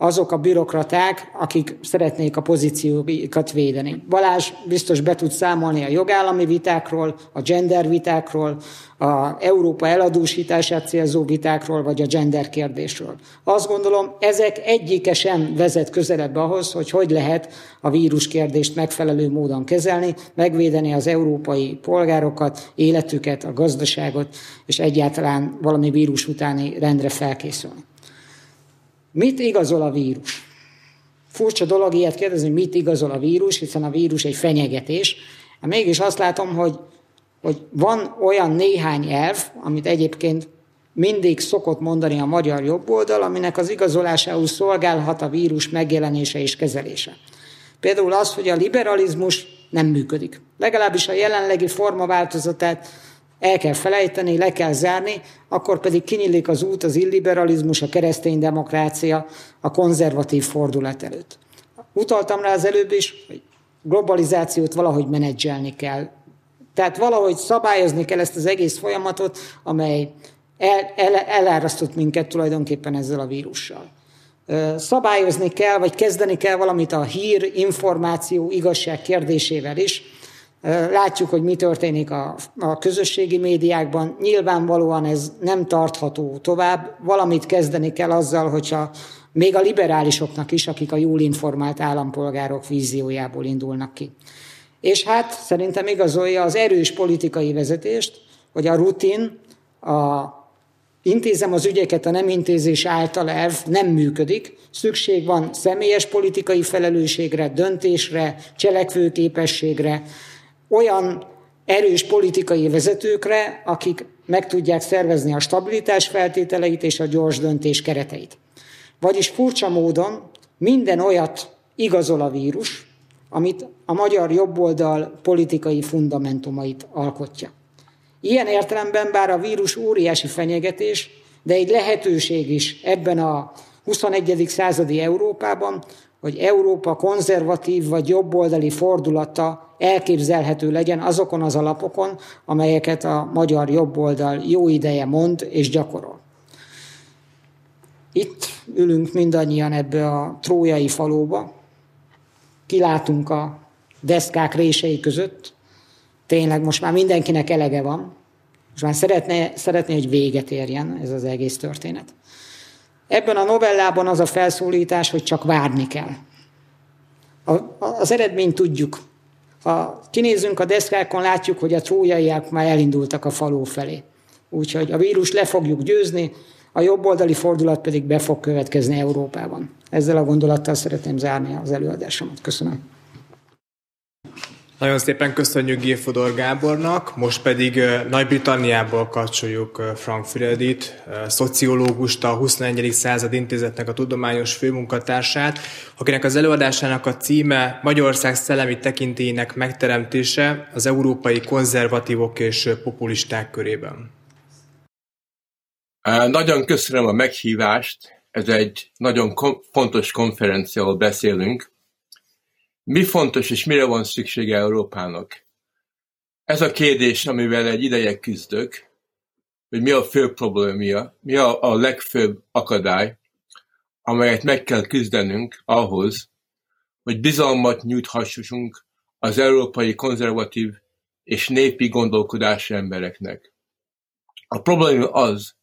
E: azok a bürokraták, akik szeretnék a pozícióikat védeni. Balázs biztos be tud számolni a jogállami vitákról, a gender vitákról, a Európa eladósítását célzó vitákról, vagy a gender kérdésről. Azt gondolom, ezek egyike sem vezet közelebb ahhoz, hogy hogy lehet a vírus kérdést megfelelő módon kezelni, megvédeni az európai polgárokat, életüket, a gazdaságot, és egyáltalán valami vírus utáni rendre felkészülni. Mit igazol a vírus? Furcsa dolog ilyet kérdezni, mit igazol a vírus, hiszen a vírus egy fenyegetés. Mégis azt látom, hogy, hogy van olyan néhány elv, amit egyébként mindig szokott mondani a magyar jobboldal, aminek az igazolásául szolgálhat a vírus megjelenése és kezelése. Például az, hogy a liberalizmus nem működik. Legalábbis a jelenlegi formaváltozatát el kell felejteni, le kell zárni, akkor pedig kinyílik az út az illiberalizmus, a keresztény demokrácia, a konzervatív fordulat előtt. Utaltam rá az előbb is, hogy globalizációt valahogy menedzselni kell. Tehát valahogy szabályozni kell ezt az egész folyamatot, amely el, el, elárasztott minket tulajdonképpen ezzel a vírussal. Szabályozni kell, vagy kezdeni kell valamit a hír, információ, igazság kérdésével is, Látjuk, hogy mi történik a, a közösségi médiákban. Nyilvánvalóan ez nem tartható tovább. Valamit kezdeni kell azzal, hogyha még a liberálisoknak is, akik a jól informált állampolgárok víziójából indulnak ki. És hát szerintem igazolja az erős politikai vezetést, hogy a rutin, a intézem az ügyeket a nem intézés által elv nem működik. Szükség van személyes politikai felelősségre, döntésre, cselekvőképességre, olyan erős politikai vezetőkre, akik meg tudják szervezni a stabilitás feltételeit és a gyors döntés kereteit. Vagyis furcsa módon minden olyat igazol a vírus, amit a magyar jobboldal politikai fundamentumait alkotja. Ilyen értelemben bár a vírus óriási fenyegetés, de egy lehetőség is ebben a 21. századi Európában, hogy Európa konzervatív vagy jobboldali fordulata elképzelhető legyen azokon az alapokon, amelyeket a magyar jobboldal jó ideje mond és gyakorol. Itt ülünk mindannyian ebbe a trójai falóba, kilátunk a deszkák rései között, tényleg most már mindenkinek elege van, most már szeretné, szeretné, hogy véget érjen ez az egész történet. Ebben a novellában az a felszólítás, hogy csak várni kell. A, az eredményt tudjuk. Ha kinézünk a deszkákon, látjuk, hogy a trójaiak már elindultak a faló felé. Úgyhogy a vírus le fogjuk győzni, a jobboldali fordulat pedig be fog következni Európában. Ezzel a gondolattal szeretném zárni az előadásomat. Köszönöm.
A: Nagyon szépen köszönjük Gilfodor Gábornak, most pedig Nagy-Britanniából kapcsoljuk Frank Friedit, szociológust, a 21. század intézetnek a tudományos főmunkatársát, akinek az előadásának a címe Magyarország szellemi tekintélyének megteremtése az európai konzervatívok és populisták körében.
F: Nagyon köszönöm a meghívást, ez egy nagyon fontos konferencia, ahol beszélünk, mi fontos és mire van szüksége Európának? Ez a kérdés, amivel egy ideje küzdök, hogy mi a fő problémia, mi a, a legfőbb akadály, amelyet meg kell küzdenünk ahhoz, hogy bizalmat nyújthassunk az európai konzervatív és népi gondolkodású embereknek. A probléma az,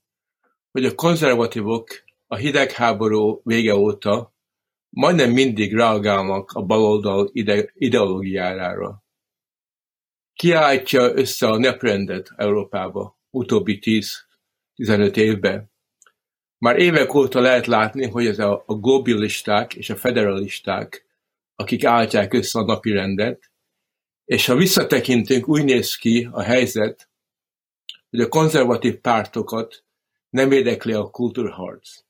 F: hogy a konzervatívok a hidegháború vége óta majdnem mindig reagálnak a baloldal ide, ideológiájára. Kiállítja össze a neprendet Európába utóbbi 10-15 évben. Már évek óta lehet látni, hogy ez a, a globilisták és a federalisták, akik állítják össze a napi rendet, és ha visszatekintünk, úgy néz ki a helyzet, hogy a konzervatív pártokat nem érdekli a kultúrharc.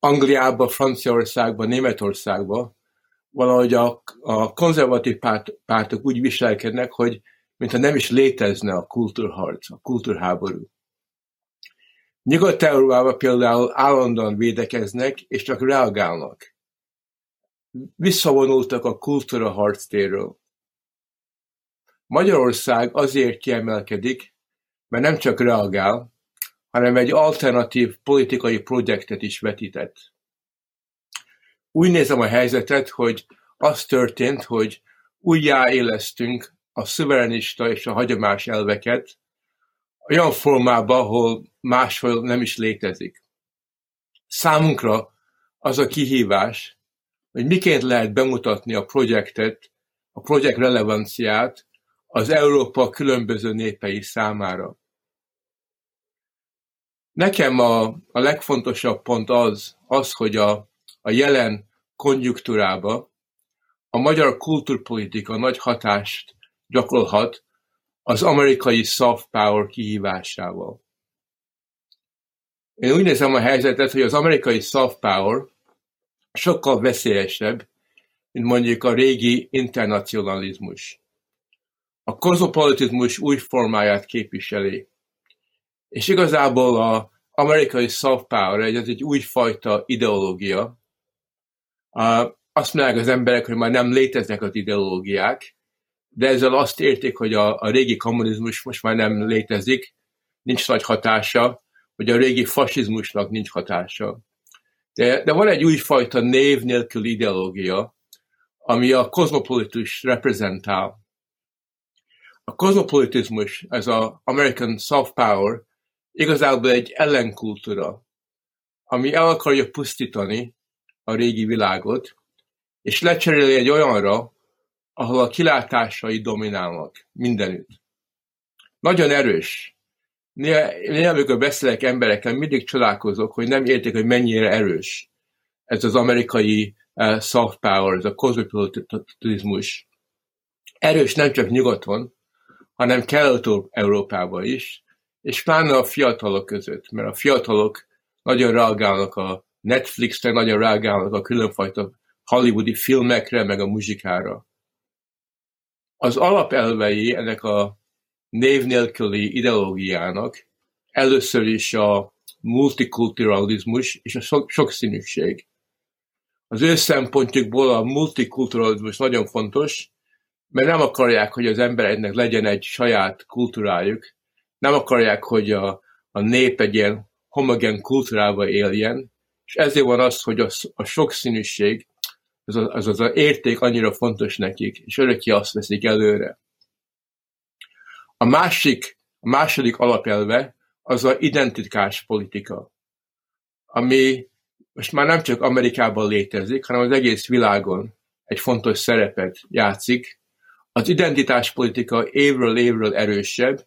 F: Angliába, Franciaországba, Németországba valahogy a, a konzervatív párt, pártok úgy viselkednek, hogy mintha nem is létezne a kultúrharc, a kultúrháború. Nyugat-Európában például állandóan védekeznek, és csak reagálnak. Visszavonultak a kultúra harctéről. Magyarország azért kiemelkedik, mert nem csak reagál, hanem egy alternatív politikai projektet is vetített. Úgy nézem a helyzetet, hogy az történt, hogy újjáélesztünk a szuverenista és a hagyomás elveket olyan formában, ahol máshol nem is létezik. Számunkra az a kihívás, hogy miként lehet bemutatni a projektet, a projekt relevanciát az Európa különböző népei számára. Nekem a, a legfontosabb pont az, az, hogy a, a jelen konjunktúrába a magyar kulturpolitika nagy hatást gyakorolhat az amerikai soft power kihívásával. Én úgy nézem a helyzetet, hogy az amerikai soft power sokkal veszélyesebb, mint mondjuk a régi internacionalizmus. A kozmopolitizmus új formáját képviseli. És igazából a amerikai soft power, ez egy újfajta ideológia. Azt mondják az emberek, hogy már nem léteznek az ideológiák, de ezzel azt érték, hogy a, a régi kommunizmus most már nem létezik, nincs nagy hatása, hogy a régi fasizmusnak nincs hatása. De, de van egy újfajta név nélkül ideológia, ami a kozmopolitus reprezentál. a kozmopolitizmus, ez az American Soft Power, igazából egy ellenkultúra, ami el akarja pusztítani a régi világot, és lecseréli egy olyanra, ahol a kilátásai dominálnak mindenütt. Nagyon erős. Néha, amikor beszélek emberekkel, mindig csodálkozok, hogy nem értik, hogy mennyire erős ez az amerikai uh, soft power, ez a kozmopolitizmus. Erős nem csak nyugaton, hanem Kelet-Európában is, és pláne a fiatalok között, mert a fiatalok nagyon reagálnak a Netflixre, nagyon reagálnak a különfajta hollywoodi filmekre, meg a muzsikára. Az alapelvei ennek a név nélküli ideológiának először is a multikulturalizmus és a sokszínűség. Az ő szempontjukból a multikulturalizmus nagyon fontos, mert nem akarják, hogy az embereknek legyen egy saját kultúrájuk, nem akarják, hogy a, a nép egy ilyen homogen kultúrába éljen, és ezért van az, hogy a, a sokszínűség, az az, az az érték annyira fontos nekik, és örökké azt veszik előre. A másik, a második alapelve az a identitás politika, ami most már nem csak Amerikában létezik, hanem az egész világon egy fontos szerepet játszik. Az identitáspolitika évről évről erősebb,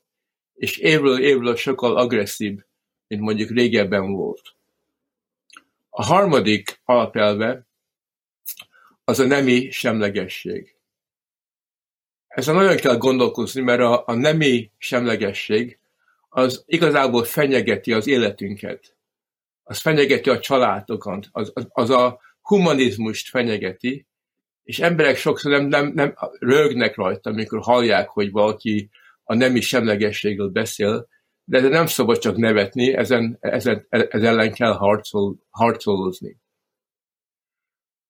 F: és évről évről sokkal agresszív, mint mondjuk régebben volt. A harmadik alapelve az a nemi semlegesség. Ezen nagyon kell gondolkozni, mert a, a nemi semlegesség az igazából fenyegeti az életünket. Az fenyegeti a családokat, az, az, az a humanizmust fenyegeti, és emberek sokszor nem, nem, nem rögnek rajta, amikor hallják, hogy valaki a nemi semlegességről beszél, de nem szabad csak nevetni, ezen, ezen, ez ellen kell harcol, harcolózni.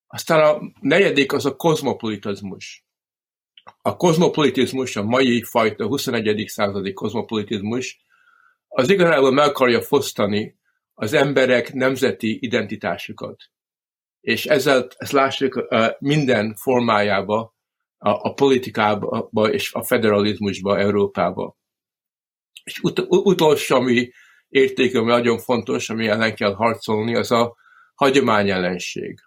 F: Aztán a negyedik az a kozmopolitizmus. A kozmopolitizmus, a mai fajta 21. századi kozmopolitizmus, az igazából meg akarja fosztani az emberek nemzeti identitásukat. És ezzel ezt lássuk minden formájába, a, a politikába és a federalizmusba Európába. És ut- utolsó, ami érték, ami nagyon fontos, ami ellen kell harcolni, az a hagyományellenség.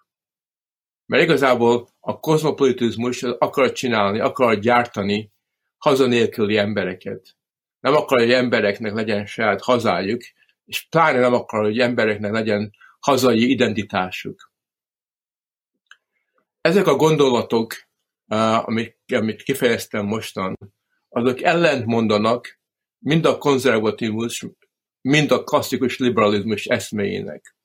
F: Mert igazából a kozmopolitizmus akar csinálni, akar gyártani hazanélküli embereket. Nem akar, hogy embereknek legyen saját hazájuk, és pláne nem akar, hogy embereknek legyen hazai identitásuk. Ezek a gondolatok, amik, amit kifejeztem mostan, azok ellent mondanak mind a konzervatívus, mind a klasszikus liberalizmus eszméjének.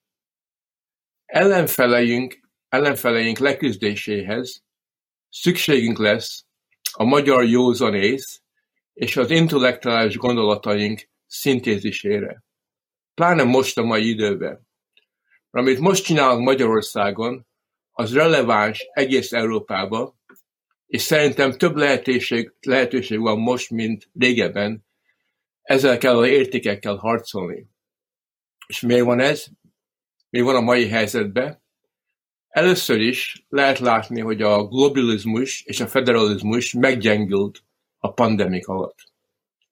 F: Ellenfeleink, ellenfeleink leküzdéséhez szükségünk lesz a magyar józanész és az intellektuális gondolataink szintézisére. Pláne most a mai időben. Amit most csinálunk Magyarországon, az releváns egész Európába, és szerintem több lehetőség, lehetőség van most, mint régebben, ezzel kell az értékekkel harcolni. És miért van ez? Mi van a mai helyzetben? Először is lehet látni, hogy a globalizmus és a federalizmus meggyengült a pandemik alatt.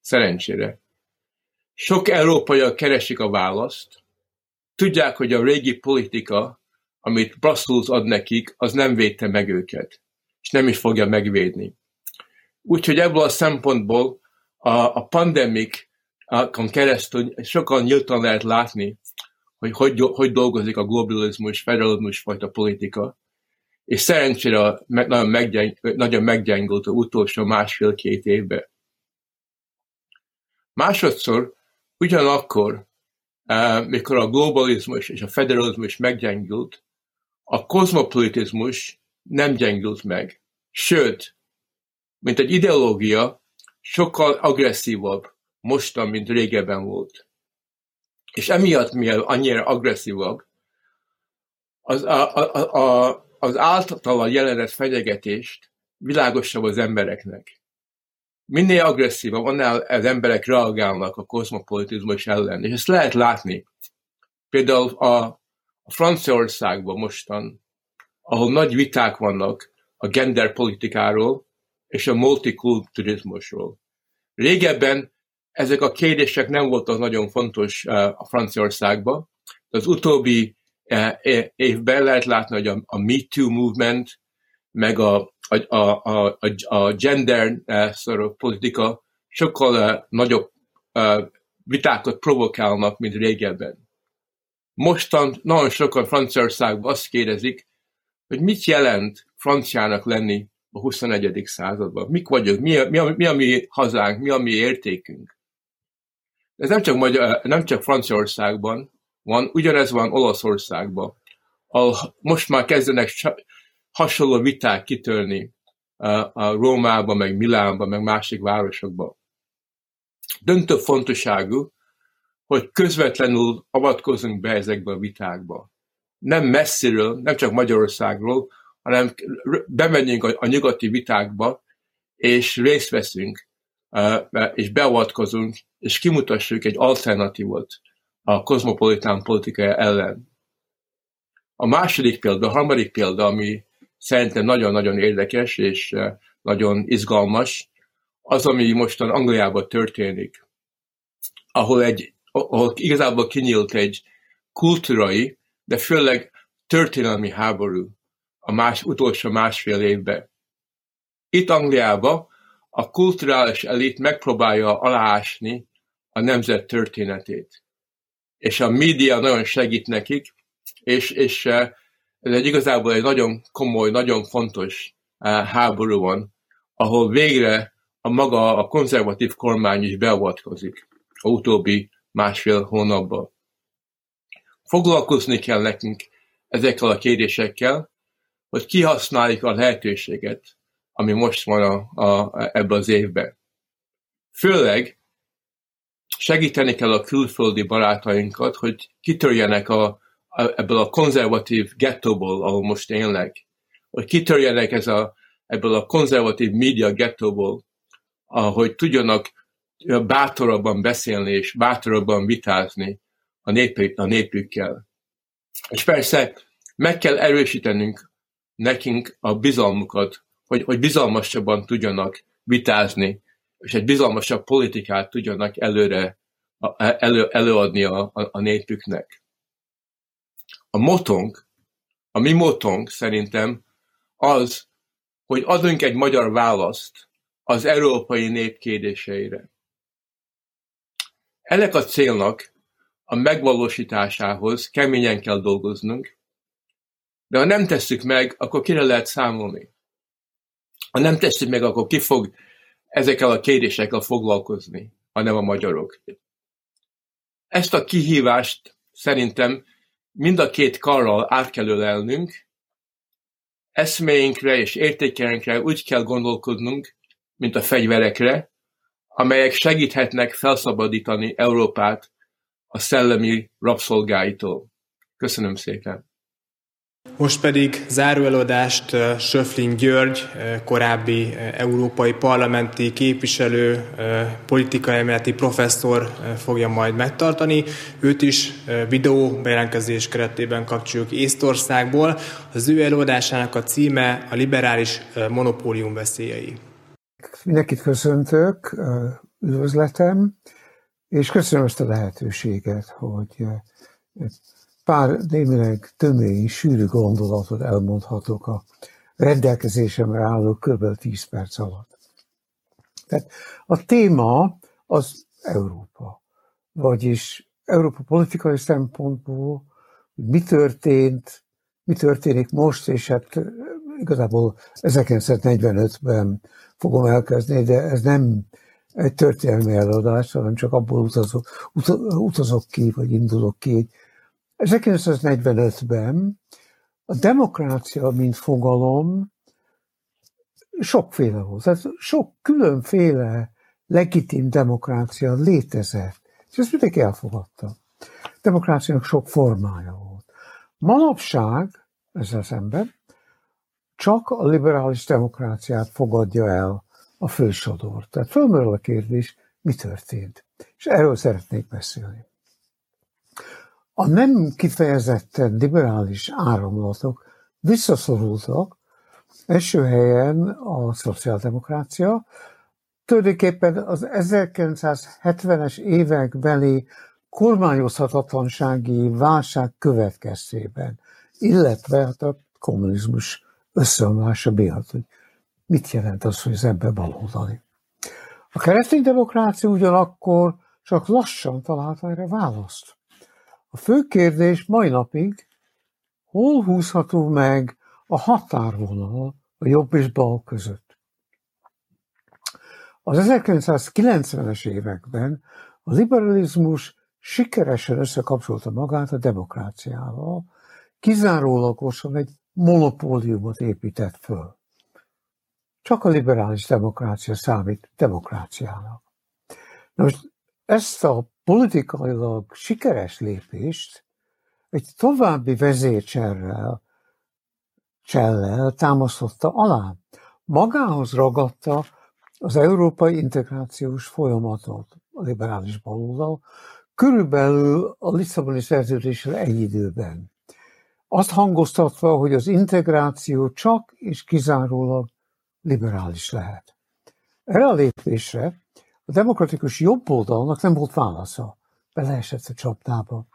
F: Szerencsére. Sok európai keresik a választ, tudják, hogy a régi politika, amit Brussels ad nekik, az nem védte meg őket, és nem is fogja megvédni. Úgyhogy ebből a szempontból a, a pandemikon keresztül sokan nyíltan lehet látni, hogy hogy, hogy dolgozik a globalizmus, federalizmus fajta politika, és szerencsére nagyon, meggyeng, nagyon meggyengült az utolsó másfél-két évben. Másodszor, ugyanakkor, eh, mikor a globalizmus és a federalizmus meggyengült, a kozmopolitizmus nem gyengült meg. Sőt, mint egy ideológia, sokkal agresszívabb mostan, mint régebben volt. És emiatt, mivel annyira agresszívabb, az, a, a, a, az általa jelenett fenyegetést világosabb az embereknek. Minél agresszívabb, annál az emberek reagálnak a kozmopolitizmus ellen. És ezt lehet látni. Például a, a Franciaországban mostan, ahol nagy viták vannak a genderpolitikáról és a multikulturizmusról. Régebben ezek a kérdések nem voltak nagyon fontos a Franciaországban. Az utóbbi évben lehet látni, hogy a, a Me Too movement, meg a, a, a, a, a gender sort of politika sokkal nagyobb vitákat provokálnak, mint régebben. Mostan nagyon sokan Franciaországban azt kérdezik, hogy mit jelent franciának lenni a 21. században. Mik vagyok, mi a, mi, a, mi a mi hazánk, mi a mi értékünk. Ez nem csak, Magyar, nem csak Franciaországban van, ugyanez van Olaszországban, ahol most már kezdenek hasonló viták kitörni a Rómában, meg Milánban, meg másik városokban. Döntő fontosságú, hogy közvetlenül avatkozunk be ezekbe a vitákba. Nem messziről, nem csak Magyarországról, hanem bemegyünk a, a nyugati vitákba, és részt veszünk, és beavatkozunk, és kimutassuk egy alternatívot a kozmopolitán politika ellen. A második példa, a harmadik példa, ami szerintem nagyon-nagyon érdekes és nagyon izgalmas, az, ami mostan Angliában történik, ahol, egy, ahol igazából kinyílt egy kultúrai, de főleg történelmi háború a más, utolsó másfél évben. Itt Angliában a kulturális elit megpróbálja aláásni a nemzet történetét. És a média nagyon segít nekik, és, és eh, ez egy igazából egy nagyon komoly, nagyon fontos eh, háború van, ahol végre a maga a konzervatív kormány is beavatkozik a utóbbi másfél hónapban. Foglalkozni kell nekünk ezekkel a kérdésekkel, hogy kihasználjuk a lehetőséget, ami most van a, a, ebben az évben. Főleg segíteni kell a külföldi barátainkat, hogy kitörjenek a, a, ebből a konzervatív gettóból, ahol most élnek, hogy kitörjenek ez a, ebből a konzervatív média gettóból, hogy tudjanak bátorabban beszélni és bátorabban vitázni a, nép, a népükkel. És persze meg kell erősítenünk nekünk a bizalmukat, hogy, hogy bizalmasabban tudjanak vitázni, és egy bizalmasabb politikát tudjanak előre elő, előadni a, a, a népüknek. A motonk, a mi motonk szerintem az, hogy adunk egy magyar választ az európai nép kérdéseire. Ennek a célnak a megvalósításához keményen kell dolgoznunk, de ha nem tesszük meg, akkor kire lehet számolni? Ha nem tesszük meg, akkor ki fog ezekkel a kérdésekkel foglalkozni, hanem a magyarok. Ezt a kihívást szerintem mind a két karral át kell ölelnünk, eszméinkre és értékeinkre úgy kell gondolkodnunk, mint a fegyverekre, amelyek segíthetnek felszabadítani Európát a szellemi rabszolgáitól. Köszönöm szépen!
A: Most pedig záróelőadást Söflin György, korábbi európai parlamenti képviselő, politikai professzor fogja majd megtartani. Őt is videó bejelentkezés keretében kapcsoljuk Észtországból. Az ő előadásának a címe a liberális monopólium veszélyei.
G: Mindenkit köszöntök, üdvözletem, és köszönöm ezt a lehetőséget, hogy pár némileg tömény, sűrű gondolatot elmondhatok a rendelkezésemre álló kb. 10 perc alatt. Tehát a téma az Európa, vagyis Európa politikai szempontból, hogy mi történt, mi történik most, és hát igazából 1945-ben fogom elkezdeni, de ez nem egy történelmi előadás, hanem csak abból utazok, utazok ki, vagy indulok ki 1945-ben a demokrácia, mint fogalom, sokféle volt. Tehát sok különféle legitim demokrácia létezett, és ezt mindenki elfogadta. A demokráciának sok formája volt. Manapság, ezzel szemben, csak a liberális demokráciát fogadja el a fősodor. Tehát fölmerül a kérdés, mi történt. És erről szeretnék beszélni. A nem kifejezetten liberális áramlatok visszaszorultak, első helyen a szociáldemokrácia, tulajdonképpen az 1970-es évekbeli kormányozhatatlansági válság következtében, illetve hát a kommunizmus összeomlása miatt, hogy mit jelent az, hogy az ember baloldali. A keresztény demokrácia ugyanakkor csak lassan talált erre választ. A fő kérdés mai napig, hol húzható meg a határvonal a jobb és bal között. Az 1990-es években a liberalizmus sikeresen összekapcsolta magát a demokráciával, kizárólagosan egy monopóliumot épített föl. Csak a liberális demokrácia számít demokráciának. Na most ezt a politikailag sikeres lépést egy további vezércsellel csellel támasztotta alá. Magához ragadta az európai integrációs folyamatot, a liberális baloldal, körülbelül a Lisszaboni szerződéssel egy időben. Azt hangoztatva, hogy az integráció csak és kizárólag liberális lehet. Erre a lépésre a demokratikus jobboldalnak nem volt válasza. Beleesett a csapdába.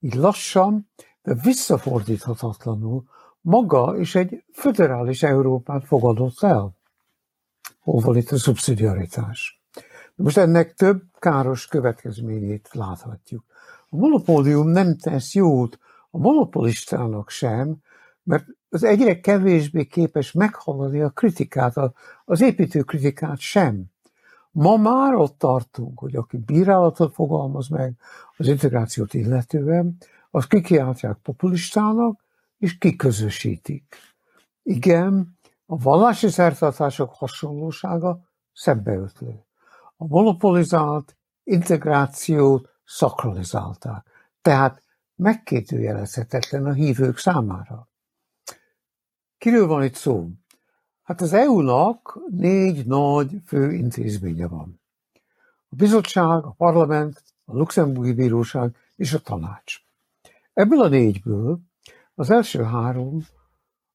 G: Így lassan, de visszafordíthatatlanul maga is egy föderális Európát fogadott el. Hol van itt a szubszidiaritás? Most ennek több káros következményét láthatjuk. A monopólium nem tesz jót a monopolistának sem, mert az egyre kevésbé képes meghallani a kritikát, az építő kritikát sem. Ma már ott tartunk, hogy aki bírálatot fogalmaz meg az integrációt illetően, az kikiáltják populistának, és kiközösítik. Igen, a vallási szertartások hasonlósága szembeötlő. A monopolizált integrációt szakralizálták. Tehát megkérdőjelezhetetlen a hívők számára. Kiről van itt szó? Hát az EU-nak négy nagy fő intézménye van. A bizottság, a parlament, a luxemburgi bíróság és a tanács. Ebből a négyből az első három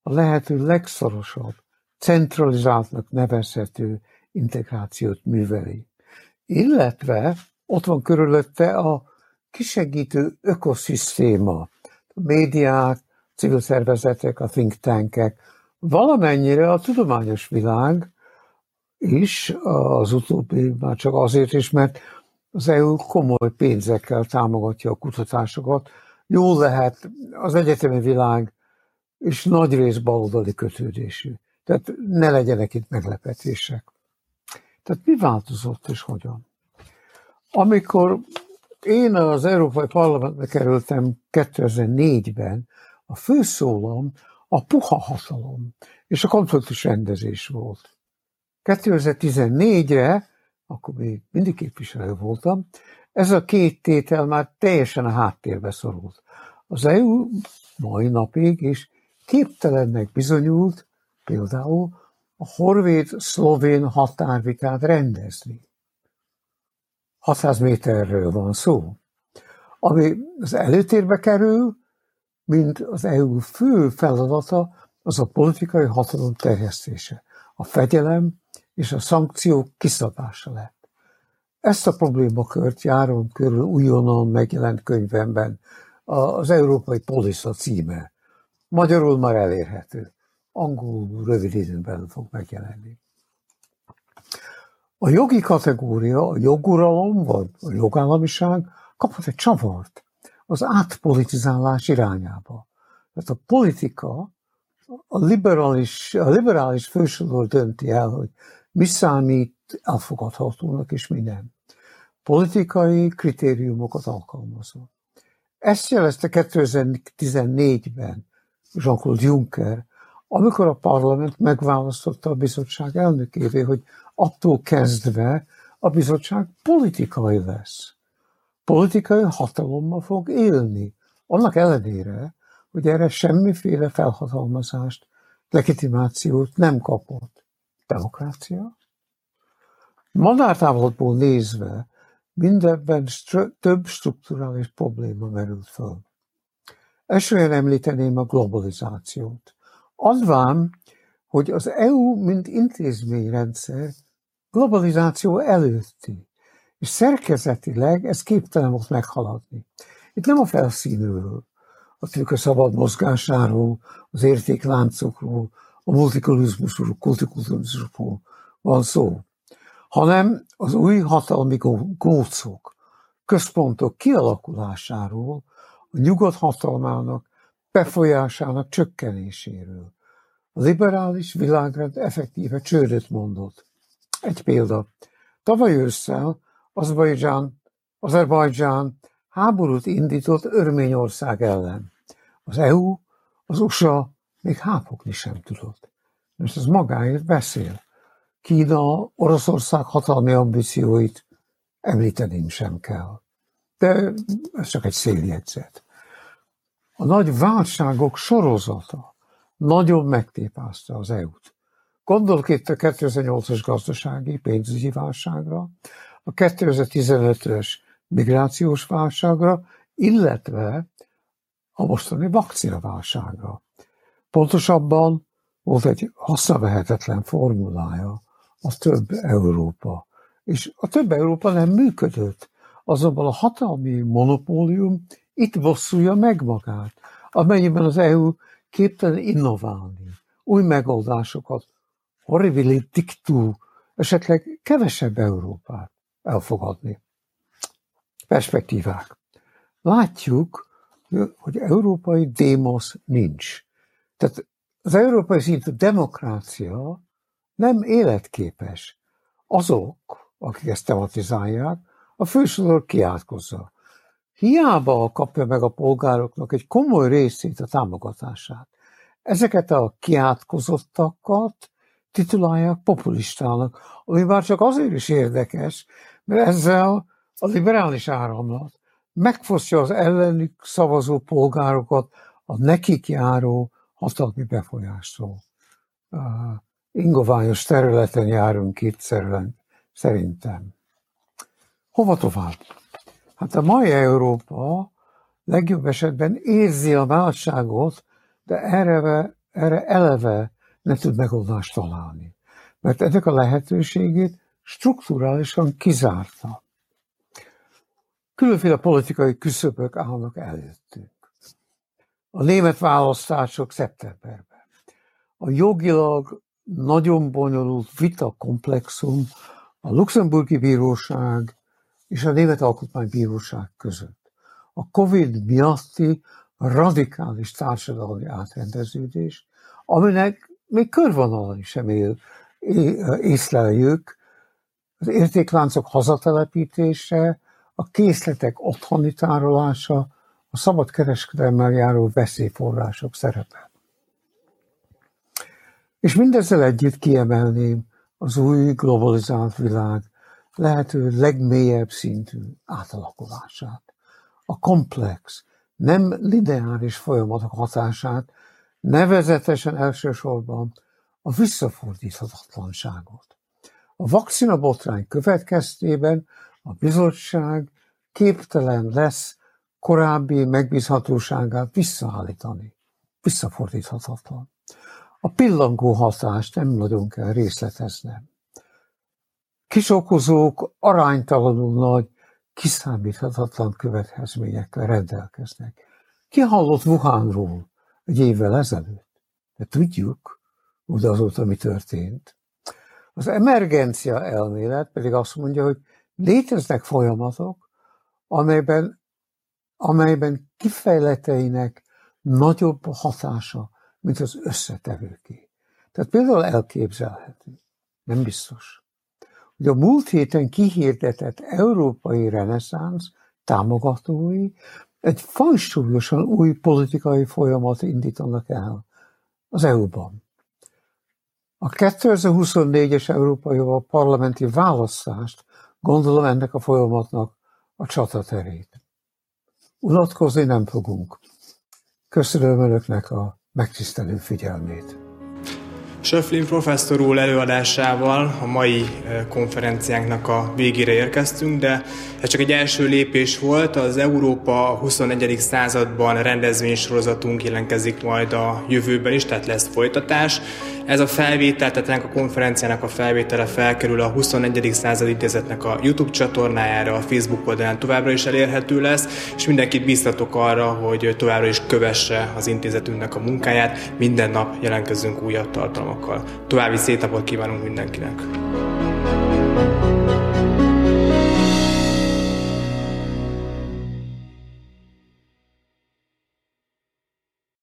G: a lehető legszorosabb, centralizáltnak nevezhető integrációt műveli. Illetve ott van körülötte a kisegítő ökoszisztéma, a médiák, civil szervezetek, a think tankek, valamennyire a tudományos világ is az utóbbi már csak azért is, mert az EU komoly pénzekkel támogatja a kutatásokat. Jól lehet az egyetemi világ és nagy rész baloldali kötődésű. Tehát ne legyenek itt meglepetések. Tehát mi változott és hogyan? Amikor én az Európai Parlamentbe kerültem 2004-ben, a főszólam a puha hatalom és a konfliktus rendezés volt. 2014-re, akkor még mindig képviselő voltam, ez a két tétel már teljesen a háttérbe szorult. Az EU mai napig is képtelennek bizonyult például a horvét-szlovén határvitát rendezni. 600 méterről van szó. Ami az előtérbe kerül, mint az EU fő feladata, az a politikai hatalom terjesztése, a fegyelem és a szankciók kiszabása lett. Ezt a problémakört járom körül újonnan megjelent könyvemben az Európai Polisza címe. Magyarul már elérhető. Angolul rövid időn belül fog megjelenni. A jogi kategória, a joguralom vagy a jogállamiság kaphat egy csavart az átpolitizálás irányába. Tehát a politika, a liberális, a liberális fősorol dönti el, hogy mi számít elfogadhatónak és mi nem. Politikai kritériumokat alkalmazva. Ezt jelezte 2014-ben Jean-Claude Juncker, amikor a parlament megválasztotta a bizottság elnökévé, hogy attól kezdve a bizottság politikai lesz politikai hatalommal fog élni. Annak ellenére, hogy erre semmiféle felhatalmazást, legitimációt nem kapott. Demokrácia? Madártávolból nézve mindebben str- több strukturális probléma merült föl. Elsően említeném a globalizációt. Adván, hogy az EU, mint intézményrendszer globalizáció előtti. És szerkezetileg ez képtelen volt meghaladni. Itt nem a felszínről, a tőke szabad mozgásáról, az értékláncokról, a multikulturizmusról, kultikulturizmusról van szó, hanem az új hatalmi gócok, központok kialakulásáról, a nyugat hatalmának befolyásának csökkenéséről. A liberális világrend effektíve csődöt mondott. Egy példa. Tavaly ősszel Azerbajdzsán, Azerbajdzsán háborút indított Örményország ellen. Az EU, az USA még hápogni sem tudott. Most ez magáért beszél. Kína, Oroszország hatalmi ambícióit említeném sem kell. De ez csak egy széljegyzet. A nagy válságok sorozata nagyon megtépázta az EU-t. Gondolok itt a 2008-as gazdasági pénzügyi válságra, a 2015-ös migrációs válságra, illetve a mostani vakcinaválságra. Pontosabban volt egy hasznavehetetlen formulája, a több Európa. És a több Európa nem működött. Azonban a hatalmi monopólium itt bosszulja meg magát, amennyiben az EU képtelen innoválni, új megoldásokat, horribili dictú, esetleg kevesebb Európát elfogadni. Perspektívák. Látjuk, hogy európai démosz nincs. Tehát az európai szintű demokrácia nem életképes. Azok, akik ezt tematizálják, a fősodor kiátkozza. Hiába kapja meg a polgároknak egy komoly részét a támogatását. Ezeket a kiátkozottakat titulálják populistának, ami már csak azért is érdekes, mert ezzel a liberális áramlat megfosztja az ellenük szavazó polgárokat a nekik járó hatalmi befolyástól. Ingoványos területen járunk itt szerintem. Hova tovább? Hát a mai Európa legjobb esetben érzi a válságot, de erre, erre eleve ne tud megoldást találni. Mert ennek a lehetőségét strukturálisan kizárta. Különféle politikai küszöbök állnak előttünk. A német választások szeptemberben. A jogilag nagyon bonyolult vita komplexum a luxemburgi bíróság és a Német Alkotmánybíróság között. A Covid miatti radikális társadalmi átrendeződés, aminek még körvonalon sem él, észleljük, az értékláncok hazatelepítése, a készletek otthoni tárolása, a szabad kereskedelmmel járó veszélyforrások szerepe. És mindezzel együtt kiemelném az új globalizált világ lehető legmélyebb szintű átalakulását. A komplex, nem lineáris folyamatok hatását, nevezetesen elsősorban a visszafordíthatatlanságot. A vakcina botrány következtében a bizottság képtelen lesz korábbi megbízhatóságát visszaállítani. Visszafordíthatatlan. A pillangó hatást nem nagyon kell részleteznem. Kisokozók aránytalanul nagy, kiszámíthatatlan következményekkel rendelkeznek. Ki hallott Wuhanról egy évvel ezelőtt? De tudjuk, hogy azóta mi történt. Az emergencia elmélet pedig azt mondja, hogy léteznek folyamatok, amelyben, amelyben kifejleteinek nagyobb hatása, mint az összetevőké. Tehát például elképzelhető, nem biztos, hogy a múlt héten kihirdetett európai reneszánsz támogatói egy fajsúlyosan új politikai folyamat indítanak el az EU-ban. A 2024-es európai parlamenti választást gondolom ennek a folyamatnak a csataterét. Unatkozni nem fogunk. Köszönöm Önöknek a megtisztelő figyelmét.
A: Söflin professzor úr előadásával a mai konferenciánknak a végére érkeztünk, de ez csak egy első lépés volt. Az Európa 21. században rendezvénysorozatunk jelentkezik majd a jövőben is, tehát lesz folytatás. Ez a felvétel, tehát ennek a konferenciának a felvétele felkerül a 21. század intézetnek a YouTube csatornájára, a Facebook oldalán továbbra is elérhető lesz, és mindenkit biztatok arra, hogy továbbra is kövesse az intézetünknek a munkáját, minden nap jelentkezünk újabb tartalmakkal. További szép napot kívánunk mindenkinek!